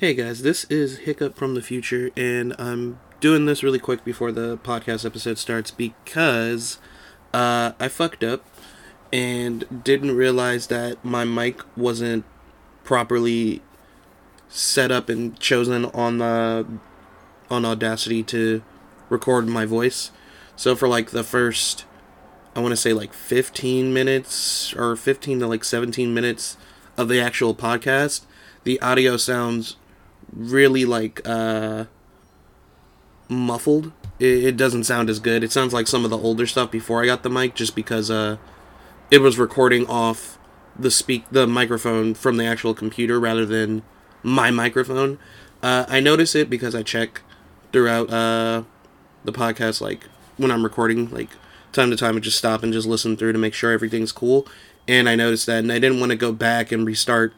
Hey guys, this is Hiccup from the future, and I'm doing this really quick before the podcast episode starts because uh, I fucked up and didn't realize that my mic wasn't properly set up and chosen on the on Audacity to record my voice. So for like the first I want to say like 15 minutes or 15 to like 17 minutes of the actual podcast, the audio sounds really like uh muffled. It, it doesn't sound as good. It sounds like some of the older stuff before I got the mic, just because uh it was recording off the speak the microphone from the actual computer rather than my microphone. Uh, I notice it because I check throughout uh the podcast, like when I'm recording, like time to time, I just stop and just listen through to make sure everything's cool. And I noticed that, and I didn't want to go back and restart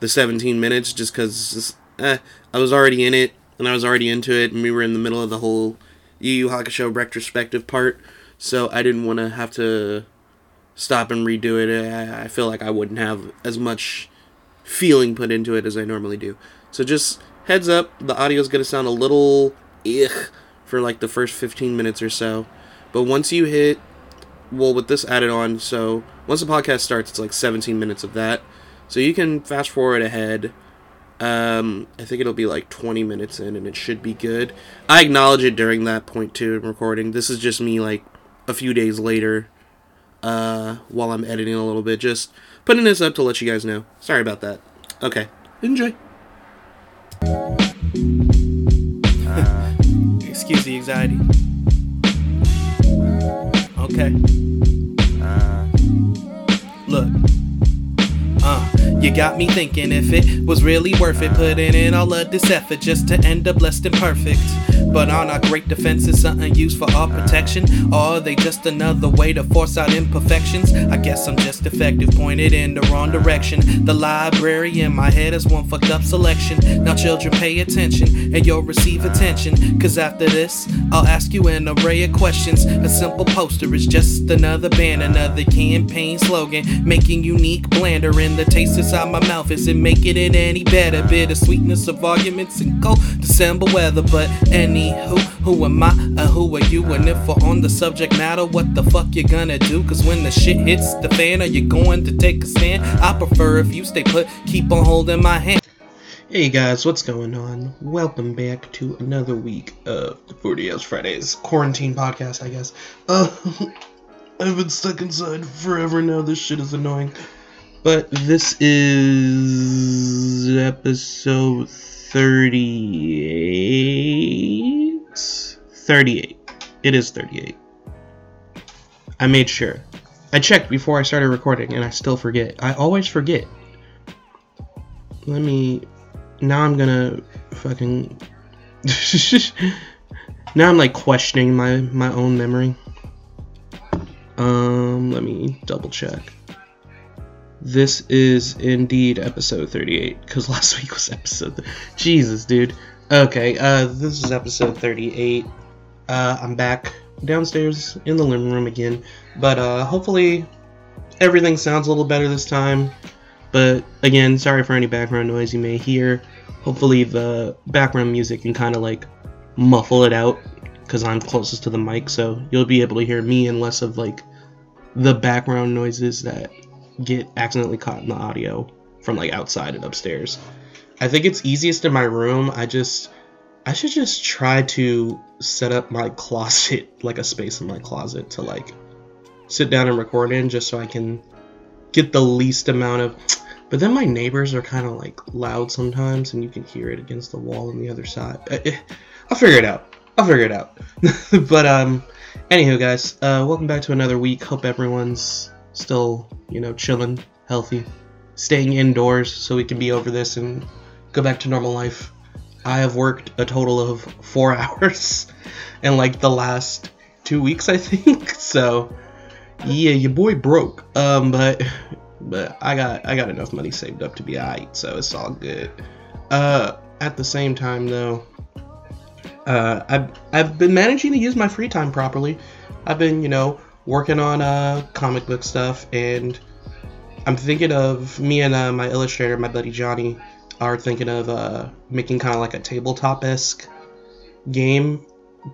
the 17 minutes just because eh, I was already in it and I was already into it, and we were in the middle of the whole Yu Yu Hakusho retrospective part, so I didn't want to have to stop and redo it. I, I feel like I wouldn't have as much feeling put into it as I normally do. So just heads up, the audio is going to sound a little ugh for like the first 15 minutes or so. But once you hit, well, with this added on, so once the podcast starts, it's like 17 minutes of that. So you can fast forward ahead um, I think it'll be like 20 minutes in and it should be good. I acknowledge it during that point too in recording. This is just me like a few days later uh, while I'm editing a little bit. Just putting this up to let you guys know. Sorry about that. Okay. Enjoy. Uh, Excuse the anxiety. Okay. Uh, Look. You got me thinking if it was really worth it, putting in all of this effort just to end up less than perfect. But aren't our great defenses something used for our protection? Or are they just another way to force out imperfections? I guess I'm just effective, pointed in the wrong direction. The library in my head is one fucked up selection. Now, children, pay attention and you'll receive attention. Cause after this, I'll ask you an array of questions. A simple poster is just another band, another campaign slogan, making unique blander in the taste inside my mouth. Is it making it any better? Bitter sweetness of arguments and cold December weather, but any who, who am I and who are you? And if we're on the subject matter, what the fuck you gonna do? Cause when the shit hits the fan, are you going to take a stand? I prefer if you stay put, keep on holding my hand. Hey guys, what's going on? Welcome back to another week of the 40 Hours Fridays quarantine podcast, I guess. Uh, I've been stuck inside forever now. This shit is annoying. But this is episode 38. 38. It is 38. I made sure. I checked before I started recording and I still forget. I always forget. Let me. Now I'm gonna fucking. now I'm like questioning my, my own memory. Um, let me double check. This is indeed episode 38, because last week was episode. Th- Jesus, dude. Okay, uh, this is episode 38. Uh, I'm back downstairs in the living room again, but uh, hopefully everything sounds a little better this time. But again, sorry for any background noise you may hear. Hopefully, the background music can kind of like muffle it out because I'm closest to the mic, so you'll be able to hear me and less of like the background noises that get accidentally caught in the audio from like outside and upstairs. I think it's easiest in my room. I just I should just try to set up my closet like a space in my closet to like sit down and record in just so I can get the least amount of but then my neighbors are kind of like loud sometimes and you can hear it against the wall on the other side. I'll figure it out. I'll figure it out. but um anywho guys, uh welcome back to another week. Hope everyone's still, you know, chilling, healthy, staying indoors so we can be over this and go back to normal life. I have worked a total of four hours in like the last two weeks, I think. So, yeah, your boy broke. Um, but but I got I got enough money saved up to be alright, so it's all good. Uh, at the same time though, uh, I've I've been managing to use my free time properly. I've been, you know, working on uh, comic book stuff, and I'm thinking of me and uh, my illustrator, my buddy Johnny. are thinking of uh, making kind of like a tabletop esque game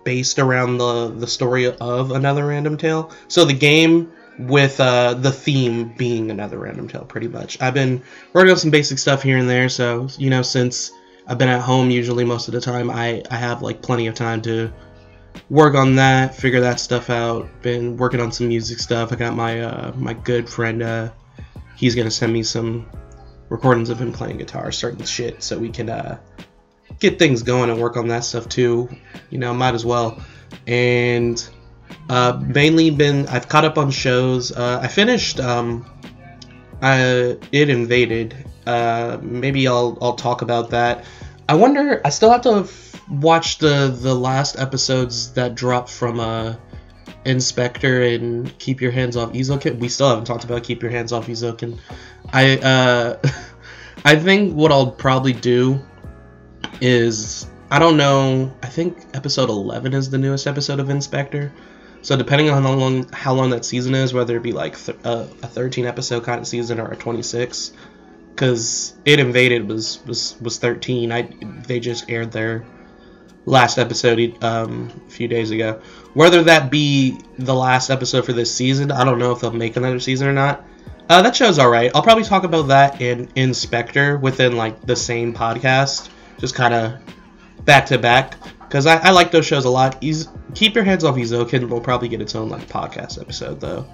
based around the the story of another random tale. So the game with uh, the theme being another random tale, pretty much. I've been working on some basic stuff here and there, so you know, since I've been at home usually most of the time, I I have like plenty of time to work on that, figure that stuff out. Been working on some music stuff. I got my uh, my good friend. Uh, he's gonna send me some recordings of him playing guitar, certain shit, so we can uh, get things going and work on that stuff too. You know, might as well. And uh, mainly been I've caught up on shows. Uh, I finished um, I, ID: Invaded. Uh, maybe I'll I'll talk about that. I wonder. I still have to f- watch the the last episodes that dropped from uh, In/Spectre and Keep Your Hands Off Eizouken. We still haven't talked about Keep Your Hands Off Eizouken. I uh, I think what I'll probably do is I don't know. I think episode 11 is the newest episode of In/Spectre. So depending on how long how long that season is, whether it be like th- uh, a 13 episode kind of season or a 26, because ID: Invaded was was was 13. I they just aired their last episode um, a few days ago. Whether that be the last episode for this season, I don't know if they'll make another season or not. Uh, that show's all right. I'll probably talk about that in In/Spectre within like the same podcast, just kind of back to back because I, I, like those shows a lot. He's, Keep Your Hands Off Eizouken will probably get its own like podcast episode though,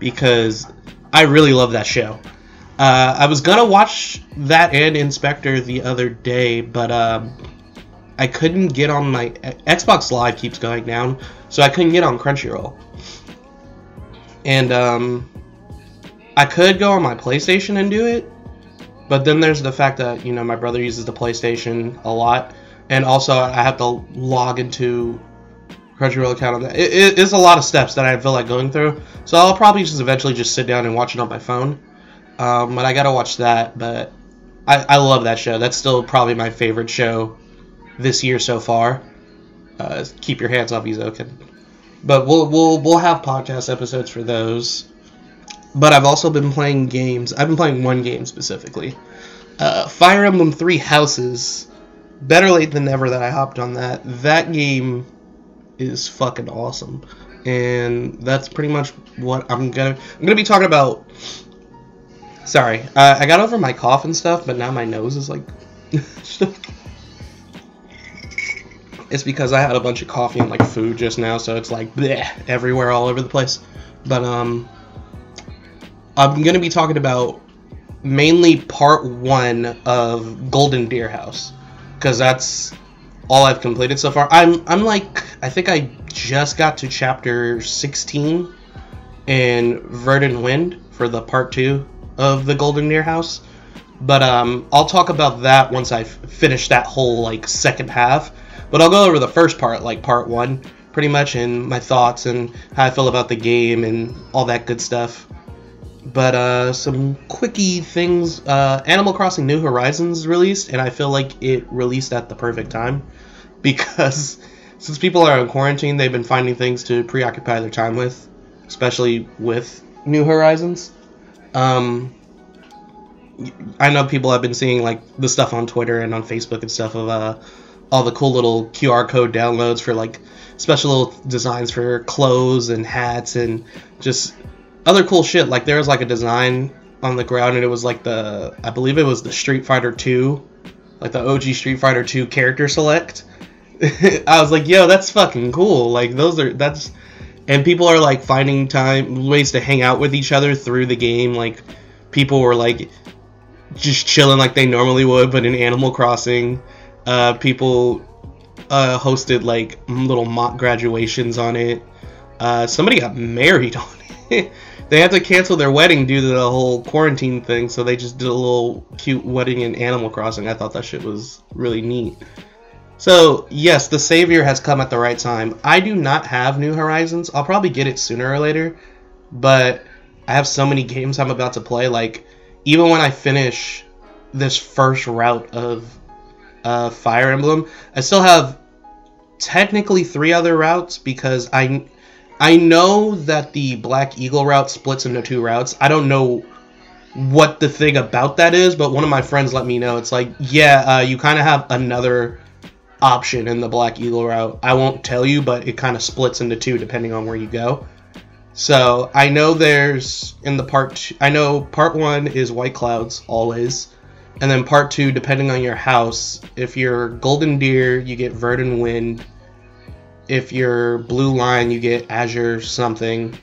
because I really love that show. Uh, I was gonna watch that and In/Spectre the other day, but um, I couldn't get on my Xbox Live keeps going down, so I couldn't get on Crunchyroll. And um, I could go on my PlayStation and do it, but then there's the fact that you know my brother uses the PlayStation a lot, and also I have to log into Crunchyroll account on that. It, it is a lot of steps that I feel like going through, so I'll probably just eventually just sit down and watch it on my phone. Um, but I gotta watch that. But I, I love that show. That's still probably my favorite show this year so far. Uh, keep your hands off Eizouken. But we'll we'll we'll have podcast episodes for those but I've also been playing games. I've been playing one game specifically. Uh, Fire Emblem Three Houses. Better late than never that I hopped on that. That game is fucking awesome, and that's pretty much what I'm gonna. I'm gonna be talking about. Sorry, uh, I got over my cough and stuff, but now my nose is like. it's because I had a bunch of coffee and like food just now, so it's like bleh, everywhere, all over the place. But um, I'm to be talking about mainly part one of Golden Deer House because that's all I've completed so far. I'm I'm like I think I just got to chapter 16 in Verdant Wind for the part two of the Golden Deer House. But um, I'll talk about that once I've finished that whole like second half. But I'll go over the first part, like part one, pretty much, and my thoughts and how I feel about the game and all that good stuff. But uh, some quickie things. Uh, Animal Crossing New Horizons released, and I feel like it released at the perfect time because since people are in quarantine, they've been finding things to preoccupy their time with, especially with New Horizons. Um, I know people have been seeing like the stuff on Twitter and on Facebook and stuff of uh, all the cool little QR code downloads for like special little designs for clothes and hats and just other cool shit. Like there was like a design on the ground, and it was like the I believe it was the Street Fighter Two, like the OG Street Fighter Two character select. I was like, yo, that's fucking cool. Like those are that's, and people are like finding time ways to hang out with each other through the game. Like people were like just chilling like they normally would, but in Animal Crossing, uh, people uh, hosted like little mock graduations on it. Uh, somebody got married on it. they had to cancel their wedding due to the whole quarantine thing, so they just did a little cute wedding in Animal Crossing. I thought that shit was really neat. So, yes, the Savior has come at the right time. I do not have New Horizons. I'll probably get it sooner or later, but I have so many games I'm about to play. Like, even when I finish this first route of uh, Fire Emblem, I still have technically three other routes because I I know that the Black Eagle route splits into two routes. I don't know what the thing about that is, but one of my friends let me know. It's like, yeah, uh, you kind of have another option in the Black Eagle route. I won't tell you, but it kind of splits into two depending on where you go. So I know there's in the part. I know part one is White Clouds always, and then part two, depending on your house. If you're Golden Deer, you get Verdant Wind. If you're Blue Lion, you get Azure something,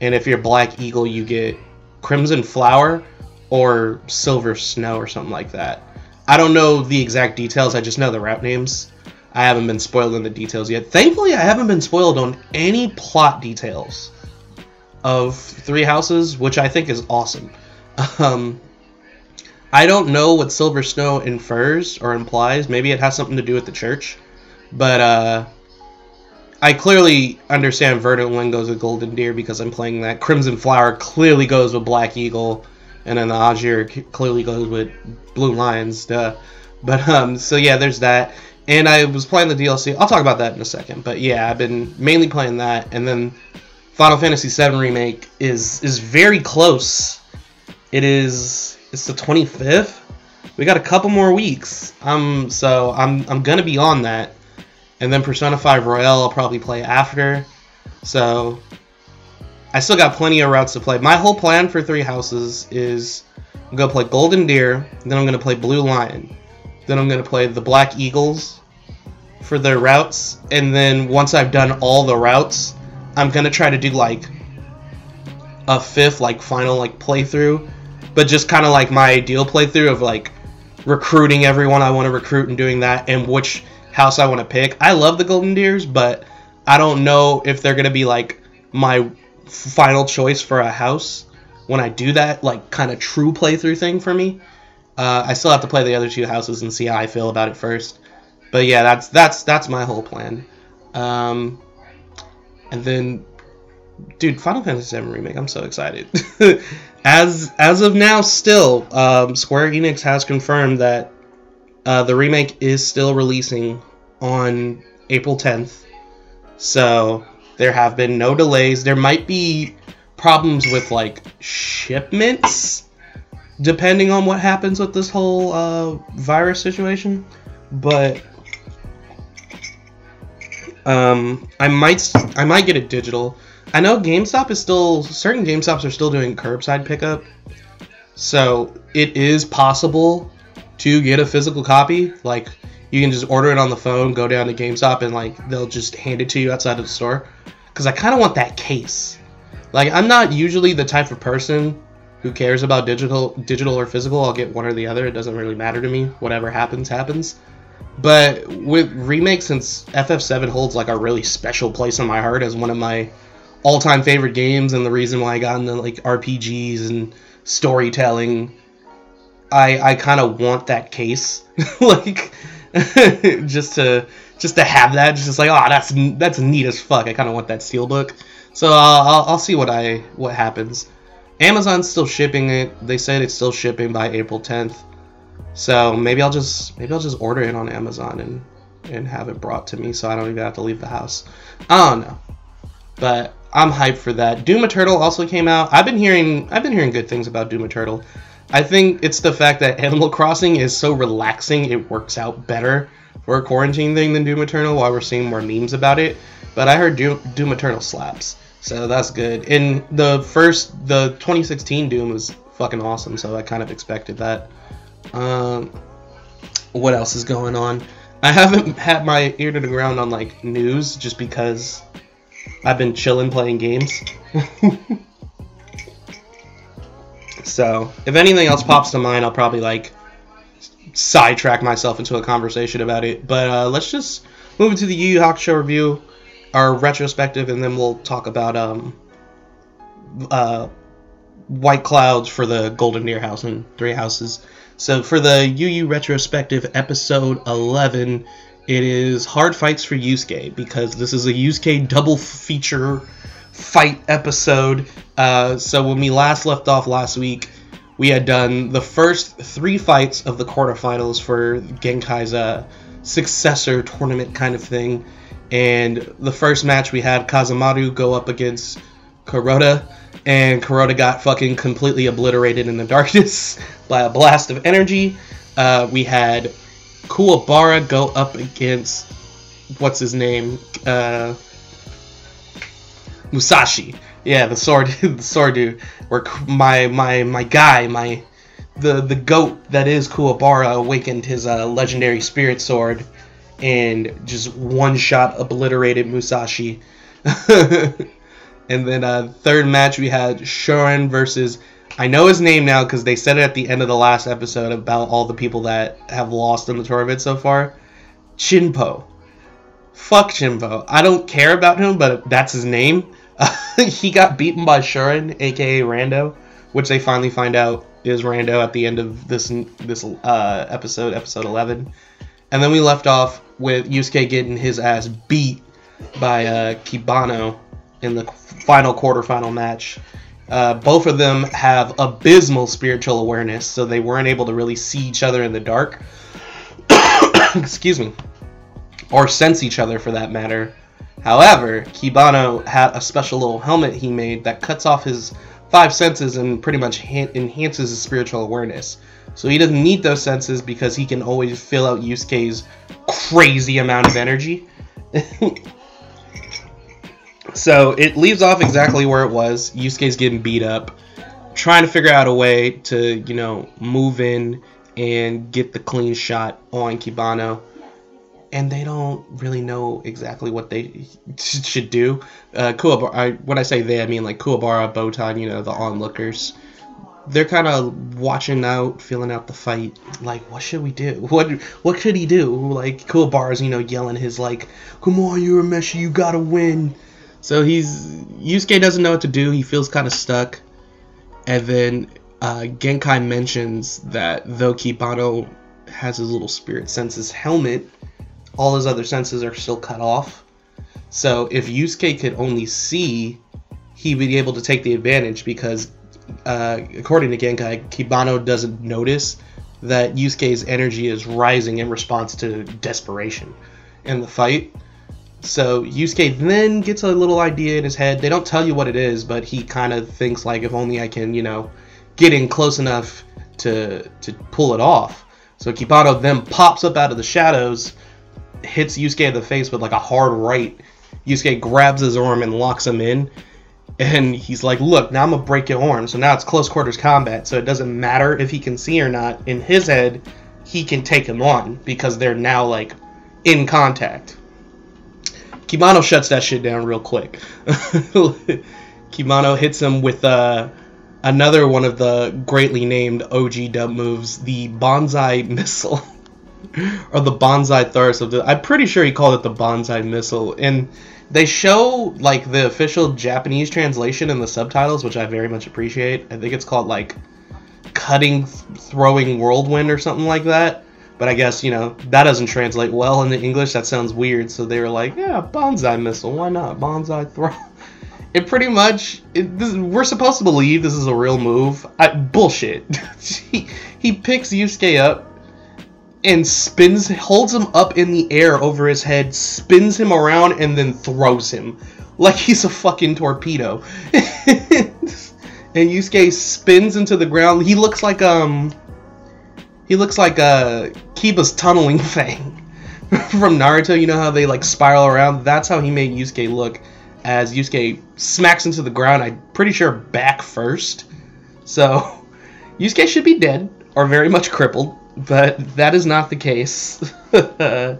and if you're Black Eagle, you get Crimson Flower or Silver Snow or something like that. I don't know the exact details. I just know the route names. I haven't been spoiled in the details yet. Thankfully, I haven't been spoiled on any plot details of Three Houses, which I think is awesome. Um, I don't know what Silver Snow infers or implies. Maybe it has something to do with the church, but uh, I clearly understand Verdant Wind goes with Golden Deer because I'm playing that. Crimson Flower clearly goes with Black Eagle, and then the Azure clearly goes with Blue Lions. Duh. But um, so yeah, there's that. And I was playing the DLC. I'll talk about that in a second. But yeah, I've been mainly playing that, and then Final Fantasy VII Remake is is very close. It is it's the 25th. We got a couple more weeks. Um, so I'm I'm gonna be on that and then Persona 5 Royal I'll probably play after. So I still got plenty of routes to play. My whole plan for Three Houses is I'm gonna play Golden Deer, then I'm gonna play Blue Lion, then I'm gonna play the Black Eagles for their routes, and then once I've done all the routes, I'm gonna try to do like a fifth, like final like playthrough, but just kind of like my ideal playthrough of like recruiting everyone I want to recruit and doing that, and which house I want to pick. I love the Golden Deers, but I don't know if they're gonna be like my final choice for a house when I do that like kind of true playthrough thing for me. Uh, I still have to play the other two houses and see how I feel about it first. But yeah, that's that's that's my whole plan. Um, and then, dude, Final Fantasy VII remake. I'm so excited. as as of now, still, um, Square Enix has confirmed that uh, the remake is still releasing on April 10th. So there have been no delays. There might be problems with like shipments depending on what happens with this whole uh, virus situation. But um, I might I might get it digital. I know GameStop is still certain GameStops are still doing curbside pickup, so it is possible to get a physical copy. Like you can just order it on the phone, go down to GameStop, and like they'll just hand it to you outside of the store. Because I kind of want that case. Like I'm not usually the type of person who cares about digital, digital or physical. I'll get one or the other. It doesn't really matter to me. Whatever happens, happens. But with remake, since FF7 holds like a really special place in my heart as one of my all-time favorite games, and the reason why I got into like RPGs and storytelling I I kind of want that case, like just to just to have that. Just like oh, that's that's neat as fuck. I kind of want that steelbook. So uh, I'll I'll see what I what happens. Amazon's still shipping it. They said it's still shipping by April 10th. So maybe I'll just maybe I'll just order it on Amazon and and have it brought to me so I don't even have to leave the house. I don't know. But I'm hyped for that. Doom Eternal also came out. I've been hearing I've been hearing good things about Doom Eternal. I think it's the fact that Animal Crossing is so relaxing, it works out better for a quarantine thing than Doom Eternal, while we're seeing more memes about it. But I heard Doom, Doom Eternal slaps, so that's good. And the first, the 2016 Doom was fucking awesome, so I kind of expected that. Um, what else is going on? I haven't had my ear to the ground on like news just because I've been chilling playing games. So if anything else pops to mind, I'll probably like sidetrack myself into a conversation about it. But uh, let's just move into the Yu Yu Hakusho review, our retrospective, and then we'll talk about um, uh, White Clouds for the Golden Deer House and Three Houses. So for the Yu Yu retrospective episode 11, it is Hard Fights for Yusuke because this is a Yusuke double feature fight episode. Uh, so when we last left off last week, we had done the first three fights of the quarterfinals for Genkai's uh, successor tournament kind of thing. And the first match we had Kazemaru go up against Kuroda, and Kuroda got fucking completely obliterated in the darkness by a blast of energy. Uh, we had Kuwabara go up against what's his name, uh, Musashi. Yeah, the sword, the sword dude. Where my my my guy, my the the goat that is Kuwabara awakened his uh, legendary spirit sword and just one shot obliterated Musashi. and then uh, third match we had Shorin versus I know his name now because they said it at the end of the last episode about all the people that have lost in the tournament so far. Chinpo. Fuck Chinpo. I don't care about him, but that's his name. he got beaten by Shorin, aka Rando, which they finally find out is Rando at the end of this this uh, episode, episode 11. And then we left off with Yusuke getting his ass beat by uh, Kibano in the final quarterfinal match. Uh, both of them have abysmal spiritual awareness, so they weren't able to really see each other in the dark. Excuse me. Or sense each other for that matter. However, Kibano had a special little helmet he made that cuts off his five senses and pretty much ha- enhances his spiritual awareness. So he doesn't need those senses because he can always fill out Yusuke's crazy amount of energy. so it leaves off exactly where it was. Yusuke's getting beat up, trying to figure out a way to, you know, move in and get the clean shot on Kibano. And they don't really know exactly what they should do. Uh, Kuwabara, I, when I say they, I mean like Kuwabara, Botan, you know, the onlookers they're kind of watching out, feeling out the fight. Like, what should we do? What what could he do? Like, Kuwabara's, you know, yelling his like, "Come on, you're a Urameshi, you gotta win." So he's Yusuke doesn't know what to do. He feels kind of stuck, and then uh, Genkai mentions that though Kibano has his little spirit senses helmet, all his other senses are still cut off. So if Yusuke could only see, he'd be able to take the advantage because uh, according to Genkai, Kibano doesn't notice that Yusuke's energy is rising in response to desperation in the fight. So Yusuke then gets a little idea in his head. They don't tell you what it is, but he kind of thinks like, if only I can, you know, get in close enough to to pull it off. So Kibano then pops up out of the shadows, hits Yusuke in the face with like a hard right. Yusuke grabs his arm and locks him in, and he's like, "Look, now I'm gonna break your arm." So now it's close quarters combat. So it doesn't matter if he can see or not. In his head, he can take him on because they're now like in contact. Kibano shuts that shit down real quick. Kibano hits him with uh, another one of the greatly named OG dub moves, the Bonsai Missile. or the Bonsai Thrust of the. I'm pretty sure he called it the Bonsai Missile. And they show like the official Japanese translation in the subtitles, which I very much appreciate. I think it's called like cutting throwing whirlwind or something like that. But I guess you know that doesn't translate well into English. That sounds weird. So they were like, yeah, bonsai missile. Why not bonsai throw? It pretty much it, this, we're supposed to believe this is a real move. I, bullshit. he, he picks Yusuke up and spins, holds him up in the air over his head, spins him around, and then throws him like he's a fucking torpedo. and Yusuke spins into the ground. He looks like um, he looks like uh Kiba's tunneling fang from Naruto. You know how they like spiral around? That's how he made Yusuke look. As Yusuke smacks into the ground, I'm pretty sure back first. So Yusuke should be dead or very much crippled but that is not the case.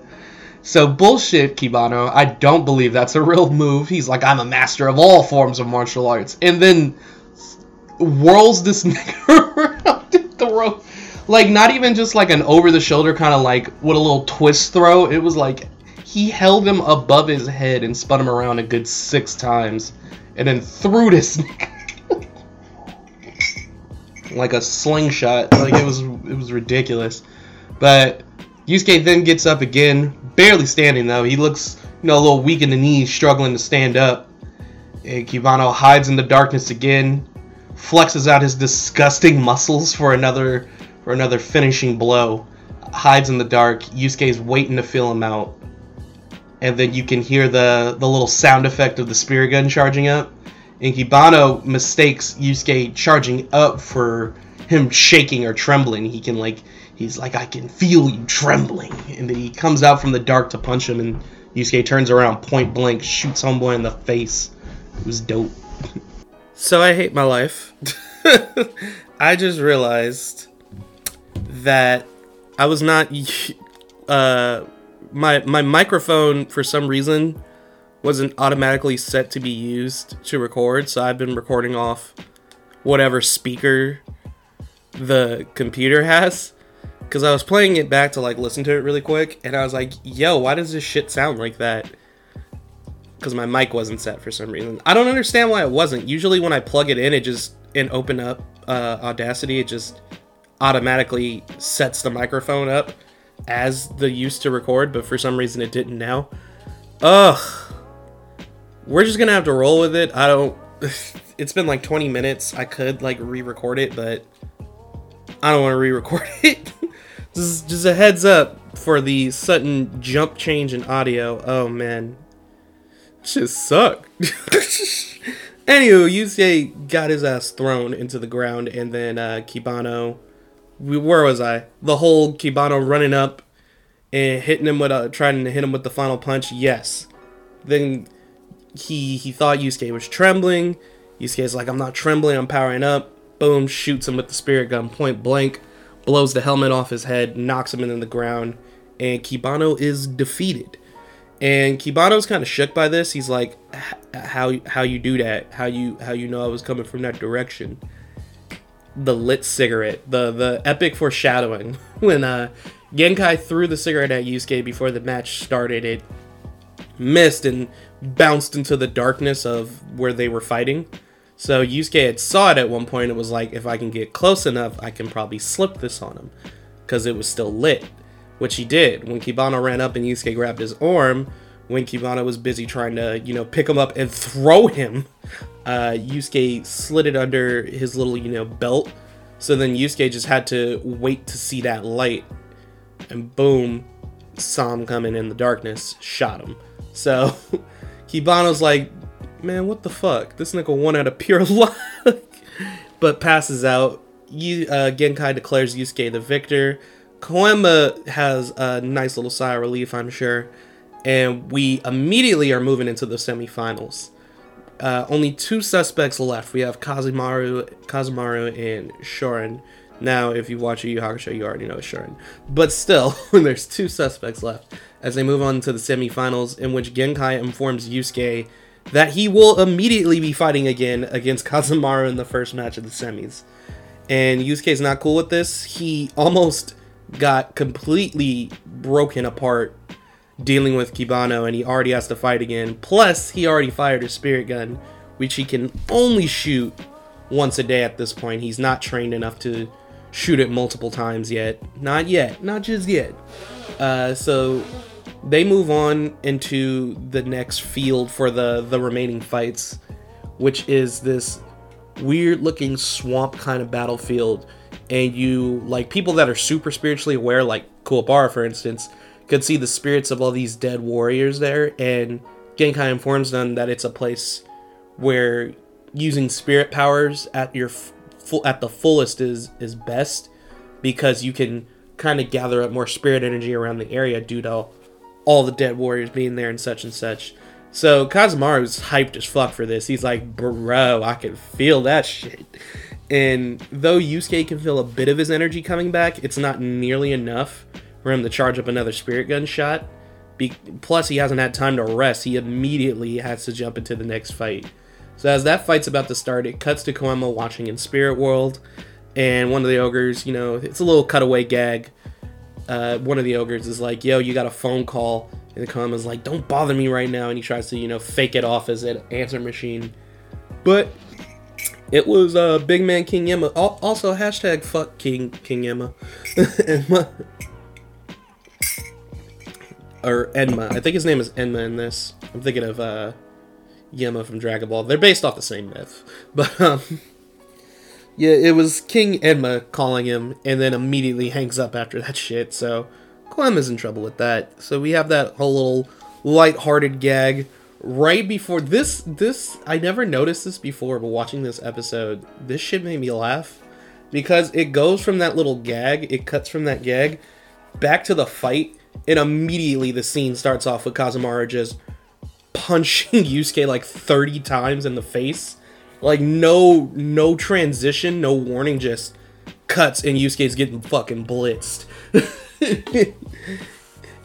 so bullshit, Kibano. I don't believe that's a real move. He's like, I'm a master of all forms of martial arts, and then whirls this nigga around the rope. Like not even just like an over the shoulder kind of like with a little twist throw. It was like he held him above his head and spun him around a good six times, and then threw this like a slingshot. Like it was it was ridiculous. But Yusuke then gets up again, barely standing though. He looks you know a little weak in the knees, struggling to stand up. And Kibano hides in the darkness again, flexes out his disgusting muscles for another for another finishing blow. Hides in the dark. Yusuke's waiting to feel him out. And then you can hear the the little sound effect of the spirit gun charging up and mistakes Yusuke charging up for him shaking or trembling. He can like he's like I can feel you trembling, and then he comes out from the dark to punch him, and Yusuke turns around point blank, shoots homeboy in the face. It was dope. So I hate my life. I just realized that I was not uh my my microphone for some reason wasn't automatically set to be used to record, so I've been recording off whatever speaker the computer has. Cause I was playing it back to like listen to it really quick, and I was like, "Yo, why does this shit sound like that?" Because my mic wasn't set for some reason. I don't understand why it wasn't. Usually, when I plug it in, it just and open up uh, Audacity, it just automatically sets the microphone up as the used to record, but for some reason it didn't now. Ugh. We're just gonna have to roll with it. I don't. It's been like 20 minutes. I could like re-record it, but I don't want to re-record it. just, just a heads up for the sudden jump change in audio. Oh man, just suck. Anywho, Yusuke got his ass thrown into the ground, and then uh, Kibano. Where was I? The whole Kibano running up and hitting him with a trying to hit him with the final punch. Yes. Then he he thought Yusuke was trembling. Yusuke's like, I'm not trembling. I'm powering up. Boom! Shoots him with the spirit gun point blank. Blows the helmet off his head. Knocks him into the ground. And Kibano is defeated. And Kibano's kind of shook by this. He's like, "How how you do that? How you how you know I was coming from that direction?" The lit cigarette, the the epic foreshadowing when uh, Genkai threw the cigarette at Yusuke before the match started. It missed and bounced into the darkness of where they were fighting. So Yusuke had saw it at one point. It was like, if I can get close enough, I can probably slip this on him, because it was still lit which he did. When Kibano ran up and Yusuke grabbed his arm, when Kibano was busy trying to, you know, pick him up and throw him, uh, Yusuke slid it under his little, you know, belt. So then Yusuke just had to wait to see that light, and boom, saw him coming in the darkness, shot him. So Kibano's like, man, what the fuck? This nigga won out of pure luck, but passes out. You, uh, Genkai declares Yusuke the victor. Koenma has a nice little sigh of relief, I'm sure, and we immediately are moving into the semifinals. Uh, only two suspects left. We have Kazemaru, Kazemaru and Shorin. Now, if you watch a Yu Hakusho, you already know Shorin. But still, there's two suspects left as they move on to the semifinals, in which Genkai informs Yusuke that he will immediately be fighting again against Kazemaru in the first match of the semis. And Yusuke's not cool with this. He almost got completely broken apart dealing with Kibano and he already has to fight again. Plus, he already fired his spirit gun, which he can only shoot once a day at this point. He's not trained enough to shoot it multiple times yet. Not yet. Not just yet. Uh, so they move on into the next field for the the remaining fights, which is this weird looking swamp kind of battlefield and you like people that are super spiritually aware, like Kuwabara, for instance, could see the spirits of all these dead warriors there, and Genkai informs them that it's a place where using spirit powers at your full at the fullest is is best because you can kind of gather up more spirit energy around the area due to all the dead warriors being there and such and such. So Kazumaru's hyped as fuck for this. He's like, bro, I can feel that shit. And though Yusuke can feel a bit of his energy coming back, it's not nearly enough for him to charge up another spirit gun shot. Be- plus, he hasn't had time to rest. He immediately has to jump into the next fight. So as that fight's about to start, it cuts to Koenma watching in Spirit World, and one of the ogres, you know, it's a little cutaway gag. Uh, one of the ogres is like, "Yo, you got a phone call," and Koenma's like, "Don't bother me right now," and he tries to, you know, fake it off as an answer machine. But it was uh, Big Man King Emma. Also, hashtag fuck King King Emma. Enma. Or Enma. I think his name is Enma in this. I'm thinking of uh, from Dragon Ball. They're based off the same myth. But, um, yeah, it was King Enma calling him and then immediately hangs up after that shit. So, Clem is in trouble with that. So, we have that whole little light-hearted gag right before this this I never noticed this before, but watching this episode, this shit made me laugh because it goes from that little gag, it cuts from that gag back to the fight, and immediately the scene starts off with Kazemaru just punching Yusuke like 30 times in the face. Like no no transition, no warning, just cuts and Yusuke's getting fucking blitzed. and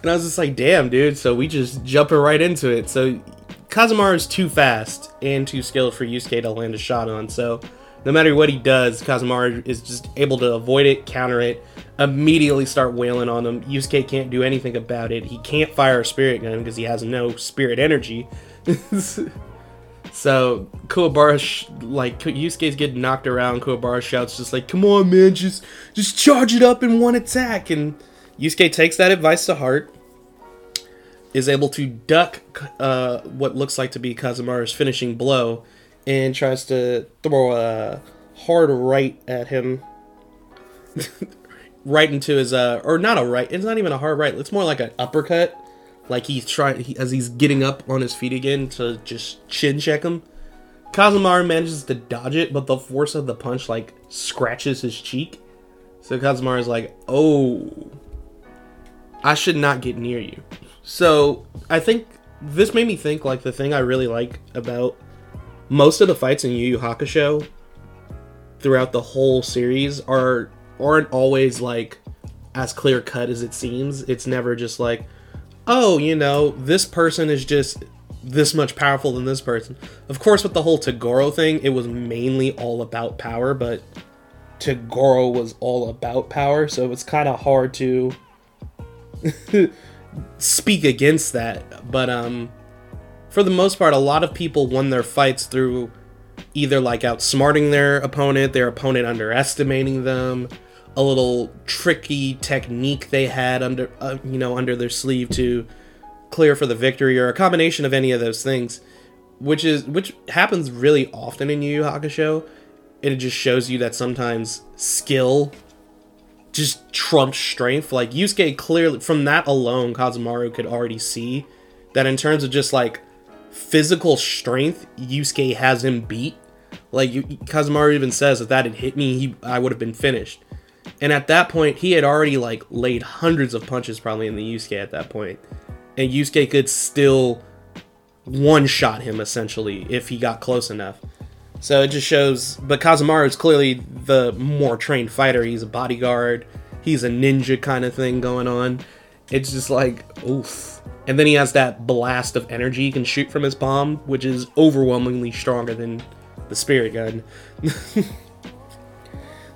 I was just like, damn, dude. So we just jumping right into it. So Kazemaru is too fast and too skilled for Yusuke to land a shot on. So no matter what he does, Kazemaru is just able to avoid it, counter it, immediately start wailing on him. Yusuke can't do anything about it. He can't fire a spirit gun because he has no spirit energy. so Kuwabara, sh- like Yusuke's getting knocked around. Kuwabara shouts just like, "Come on, man, just just charge it up in one attack." And Yusuke takes that advice to heart. Is able to duck uh, what looks like to be Kazemaru's finishing blow, and tries to throw a hard right at him. right into his uh or not a right it's not even a hard right it's more like an uppercut. Like he's trying he, as he's getting up on his feet again to just chin check him. Kazemaru manages to dodge it but the force of the punch like scratches his cheek. So kazemaru's like oh i should not get near you. So i think this made me think like the thing i really like about most of the fights in yu yu hakusho throughout the whole series are aren't always like as clear cut as it seems. It's never just like, oh, you know, this person is just this much powerful than this person. Of course, with the whole Toguro thing, it was mainly all about power, but Toguro was all about power, so it's kind of hard to speak against that. But um, for the most part, a lot of people won their fights through either like outsmarting their opponent, their opponent underestimating them, a little tricky technique they had under uh, you know under their sleeve to clear for the victory or a combination of any of those things which is which happens really often in Yu Yu Hakusho and it just shows you that sometimes skill just trumps strength. Like Yusuke clearly from that alone Kazemaru could already see that in terms of just like physical strength Yusuke has him beat. Like you, Kazemaru even says if that had hit me he I would have been finished and at that point, he had already like laid hundreds of punches probably in the Yusuke at that point. And Yusuke could still one shot him essentially if he got close enough. So it just shows but Kazemaru is clearly the more trained fighter. He's a bodyguard. He's a ninja kind of thing going on. It's just like oof. And then he has that blast of energy he can shoot from his palm, which is overwhelmingly stronger than the spirit gun.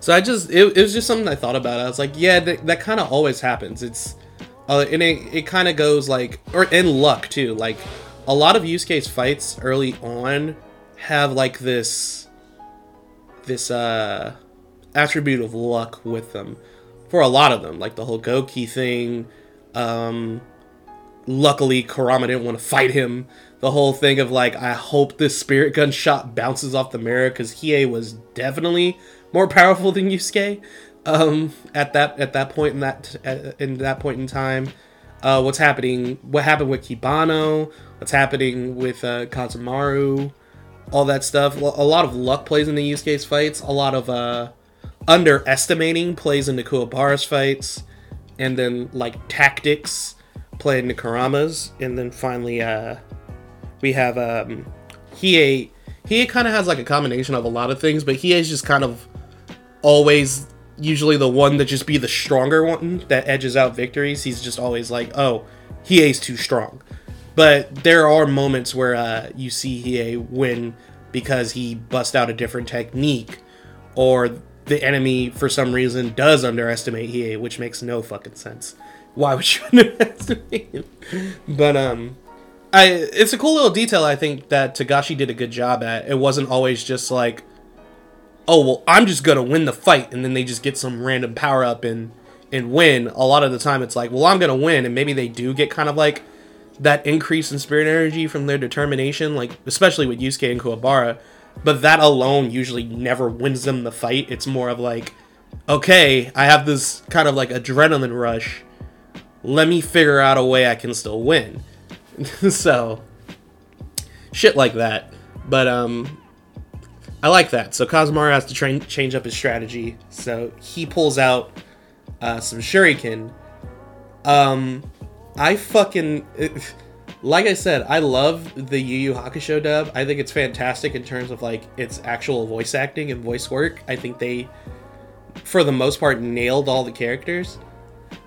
So I just it, it was just something I thought about. I was like, yeah, that, that kind of always happens. It's uh, and it, it kind of goes like or in luck too. Like a lot of Yusuke's fights early on have like this this uh attribute of luck with them for a lot of them, like the whole Goki thing. Um, luckily, Kurama didn't want to fight him. The whole thing of like, I hope this spirit gun shot bounces off the mirror because Hiei was definitely more powerful than Yusuke um, at that at that point in that at, in that point in time. Uh, what's happening? What happened with Kibano? What's happening with uh, Kazemaru? All that stuff. A lot of luck plays into Yusuke's fights. A lot of uh, underestimating plays into Kuwabara's fights, and then like tactics play into Kurama's, and then finally uh, we have um, Hiei. Hiei kind of has like a combination of a lot of things, but Hiei's just kind of always usually the one that just be the stronger one that edges out victories. He's just always like, oh, Hiei's too strong. But there are moments where uh, you see Hiei win because he busts out a different technique, or the enemy for some reason does underestimate Hiei, which makes no fucking sense. Why would you underestimate him? But um, I it's a cool little detail I think that Togashi did a good job at. It wasn't always just like oh well i'm just gonna win the fight and then they just get some random power up and and win. A lot of the time it's like well i'm gonna win and maybe they do get kind of like that increase in spirit energy from their determination like especially with yusuke and kuwabara but that alone usually never wins them the fight. It's more of like okay i have this kind of like adrenaline rush. Let me figure out a way i can still win. So shit like that. But um, I like that. So Kazemaru has to train, change up his strategy. So he pulls out uh, some shuriken. Um, I fucking like I said, I love the Yu Yu Hakusho dub. I think it's fantastic in terms of like its actual voice acting and voice work. I think they, for the most part, nailed all the characters.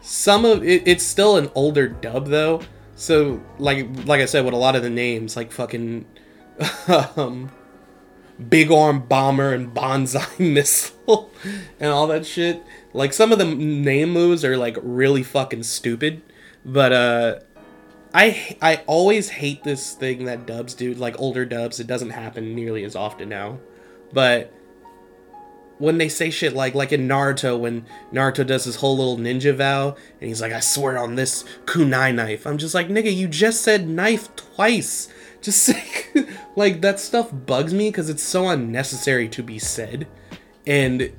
Some of it, it's still an older dub though, so like like I said, with a lot of the names, like fucking, um, big arm bomber and bonsai missile and all that shit. Like some of the name moves are like really fucking stupid, but uh I I always hate this thing that dubs do, like older dubs. It doesn't happen nearly as often now. But when they say shit like like in Naruto when Naruto does his whole little ninja vow and he's like I swear on this kunai knife. I'm just like nigga, you just said knife twice. Just say like that stuff bugs me cuz it's so unnecessary to be said. And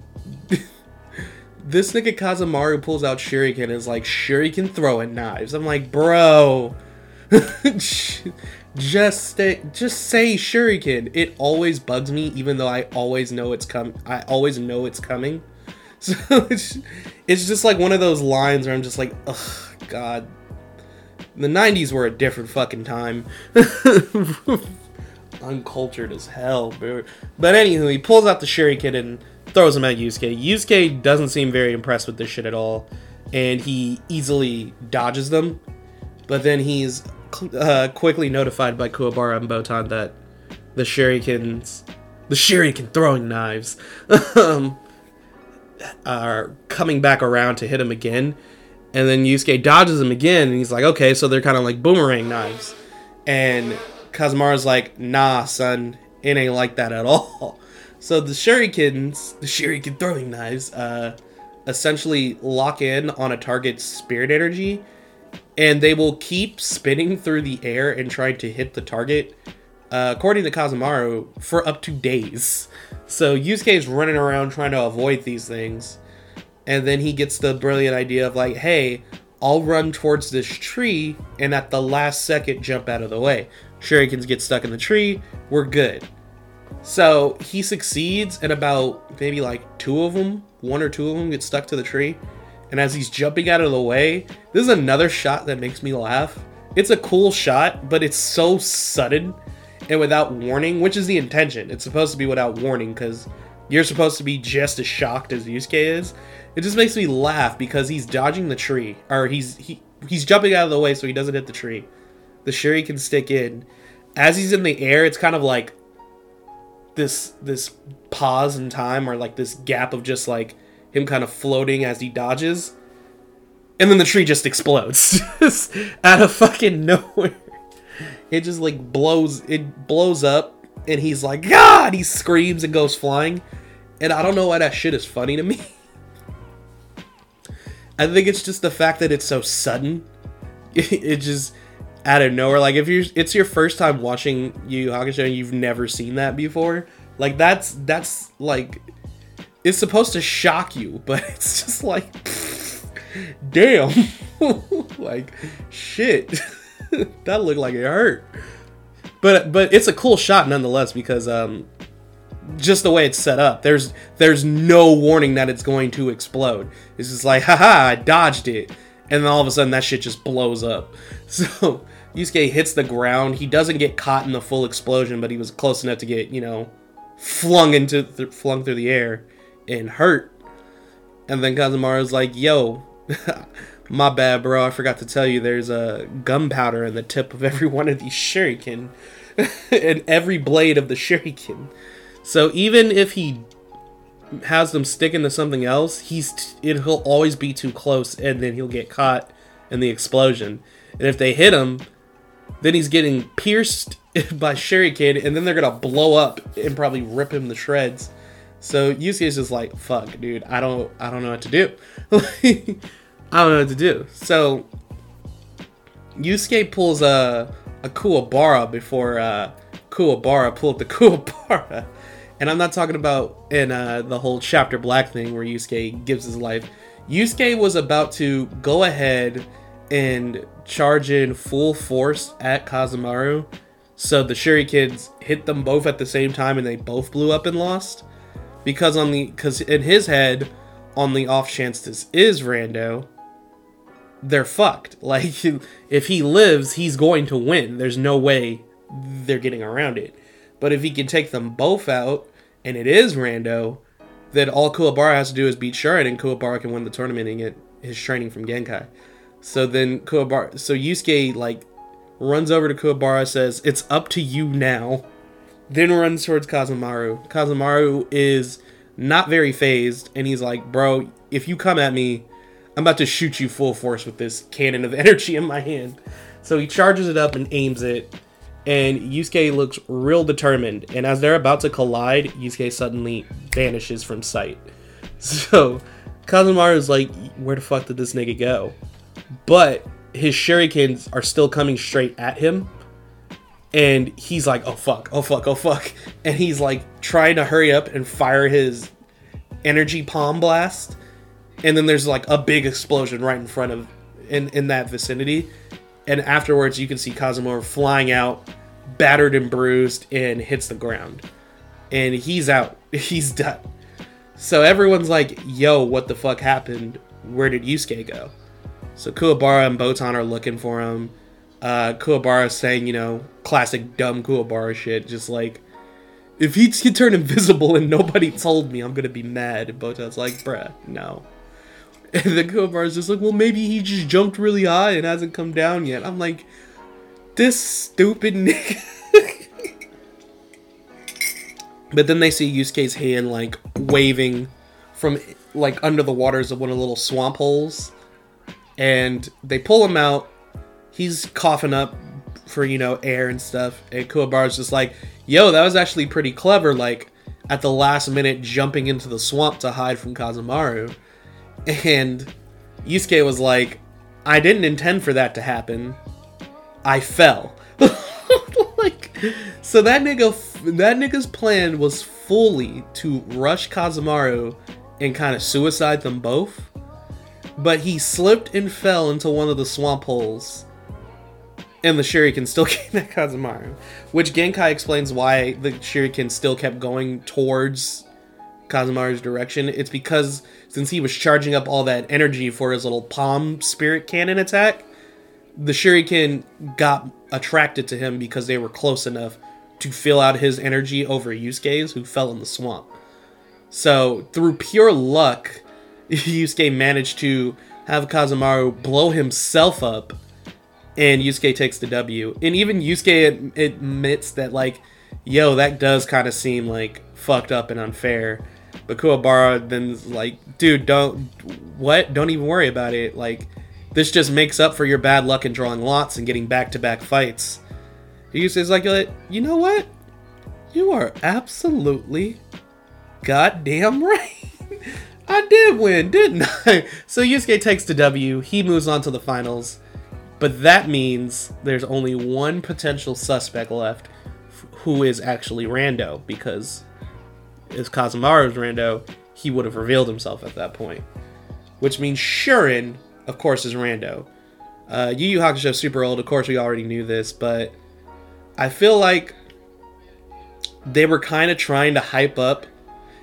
this nigga Kazemaru pulls out Shuriken and is like, Shuriken throwing knives. I'm like, bro, just just say Shuriken. It always bugs me, even though I always know it's come. I always know it's coming. So it's, it's just like one of those lines where I'm just like, ugh, God. The 90s were a different fucking time. Uncultured as hell, bro. But anywho, he pulls out the Sherry Shuriken and throws him at Yusuke. Yusuke doesn't seem very impressed with this shit at all, and he easily dodges them. But then he's uh, quickly notified by Kuwabara and Botan that the shurikens, the shuriken throwing knives, um, are coming back around to hit him again. And then Yusuke dodges him again, and he's like, okay, so they're kind of like boomerang knives. And Kazemaru's like, nah, son, it ain't like that at all. So the shurikens, the shuriken throwing knives, uh, essentially lock in on a target's spirit energy, and they will keep spinning through the air and trying to hit the target. Uh, according to Kazemaru, for up to days. So Yusuke is running around trying to avoid these things, and then he gets the brilliant idea of like, "Hey, I'll run towards this tree, and at the last second jump out of the way. Shurikens get stuck in the tree. We're good." So he succeeds, and about maybe like two of them, one or two of them, get stuck to the tree. And as he's jumping out of the way, this is another shot that makes me laugh. It's a cool shot, but it's so sudden and without warning, which is the intention. It's supposed to be without warning because you're supposed to be just as shocked as Yusuke is. It just makes me laugh because he's dodging the tree, or he's he he's jumping out of the way so he doesn't hit the tree. The shuriken stick in. As he's in the air, it's kind of like this this pause in time or like this gap of just like him kind of floating as he dodges. And then the tree just explodes. Just out of fucking nowhere. It just like blows it blows up and he's like god! He screams and goes flying. And i don't know why that shit is funny to me i think it's just the fact that it's so sudden it just out of nowhere. Like if you it's your first time watching Yu Yu Hakusho and you've never seen that before, like that's that's like it's supposed to shock you, but it's just like damn. like shit. that looked like it hurt. But but it's a cool shot nonetheless because um just the way it's set up. There's there's no warning that it's going to explode. It's just like, haha, I dodged it. And then all of a sudden that shit just blows up. So Yusuke hits the ground. He doesn't get caught in the full explosion, but he was close enough to get, you know, flung into th- flung through the air and hurt. And then Kazemaru's like, "Yo, my bad, bro. I forgot to tell you there's a gunpowder in the tip of every one of these shuriken and every blade of the shuriken. So even if he has them stick into something else, he's t- it, he'll always be too close, and then he'll get caught in the explosion. And if they hit him, then he's getting pierced by Sherry Kid, and then they're gonna blow up and probably rip him to shreds. So Yusuke is just like, "Fuck, dude, I don't, I don't know what to do. I don't know what to do." So Yusuke pulls a a Kuwabara before uh, Kuwabara pulled the Kuwabara, and I'm not talking about in uh, the whole chapter black thing where Yusuke gives his life. Yusuke was about to go ahead and charge in full force at Kazemaru So the shurikens hit them both at the same time and they both blew up and lost. Because on the because in his head, on the off chance this is Rando, they're fucked. Like if he lives, he's going to win. There's no way they're getting around it. But if he can take them both out and it is Rando, then all Kuwabara has to do is beat Shuren and Kuwabara can win the tournament and get his training from Genkai. So then Kuwabara so Yusuke like runs over to Kuwabara, says, It's up to you now. Then runs towards Kazemaru. Kazemaru is not very phased, and he's like, Bro, if you come at me, I'm about to shoot you full force with this cannon of energy in my hand. So he charges it up and aims it, and Yusuke looks real determined. And as they're about to collide, Yusuke suddenly vanishes from sight. So Kazemaru is like, Where the fuck did this nigga go? But his shurikens are still coming straight at him and he's like oh fuck oh fuck oh fuck and he's like trying to hurry up and fire his energy palm blast and then there's like a big explosion right in front of in in that vicinity and afterwards you can see Kazemaru flying out battered and bruised and hits the ground and he's out he's done so everyone's like yo what the fuck happened where did Yusuke go so Kuwabara and Botan are looking for him. Uh, Kuwabara saying, you know, classic dumb Kuwabara shit, just like, if he can turn invisible and nobody told me, I'm gonna be mad. Botan's like, bruh, no. And then Kuwabara's just like, well, maybe he just jumped really high and hasn't come down yet. I'm like, this stupid nigga. but then they see Yusuke's hand, like, waving from, like, under the waters of one of the little swamp holes and they pull him out. He's coughing up for you know air and stuff, and Kuwabara's just like, "Yo, that was actually pretty clever." Like at the last minute, jumping into the swamp to hide from Kazemaru, and Yusuke was like, "I didn't intend for that to happen. I fell." like, so that nigga, that nigga's plan was fully to rush Kazemaru and kind of suicide them both but he slipped and fell into one of the swamp holes. And the shuriken still came at Kazemaru. Which Genkai explains why the shuriken still kept going towards Kazemaru's direction. It's because since he was charging up all that energy for his little palm spirit cannon attack, the shuriken got attracted to him because they were close enough to fill out his energy over Yusuke's, who fell in the swamp. So, through pure luck, Yusuke managed to have Kazemaru blow himself up, and Yusuke takes the W. And even Yusuke admits that, like, yo, that does kind of seem like fucked up and unfair. But Kuwabara then's like, dude, don't, what? Don't even worry about it. Like, this just makes up for your bad luck in drawing lots and getting back to back fights. Yusuke's like, you know what? You are absolutely goddamn right. I did win, didn't I? So Yusuke takes the W. He moves on to the finals. But that means there's only one potential suspect left who is actually Rando because if Kazemaru's Rando, he would have revealed himself at that point. Which means Shuren, of course, is Rando. Uh, Yu Yu Hakusho super old, of course, we already knew this, but I feel like they were kind of trying to hype up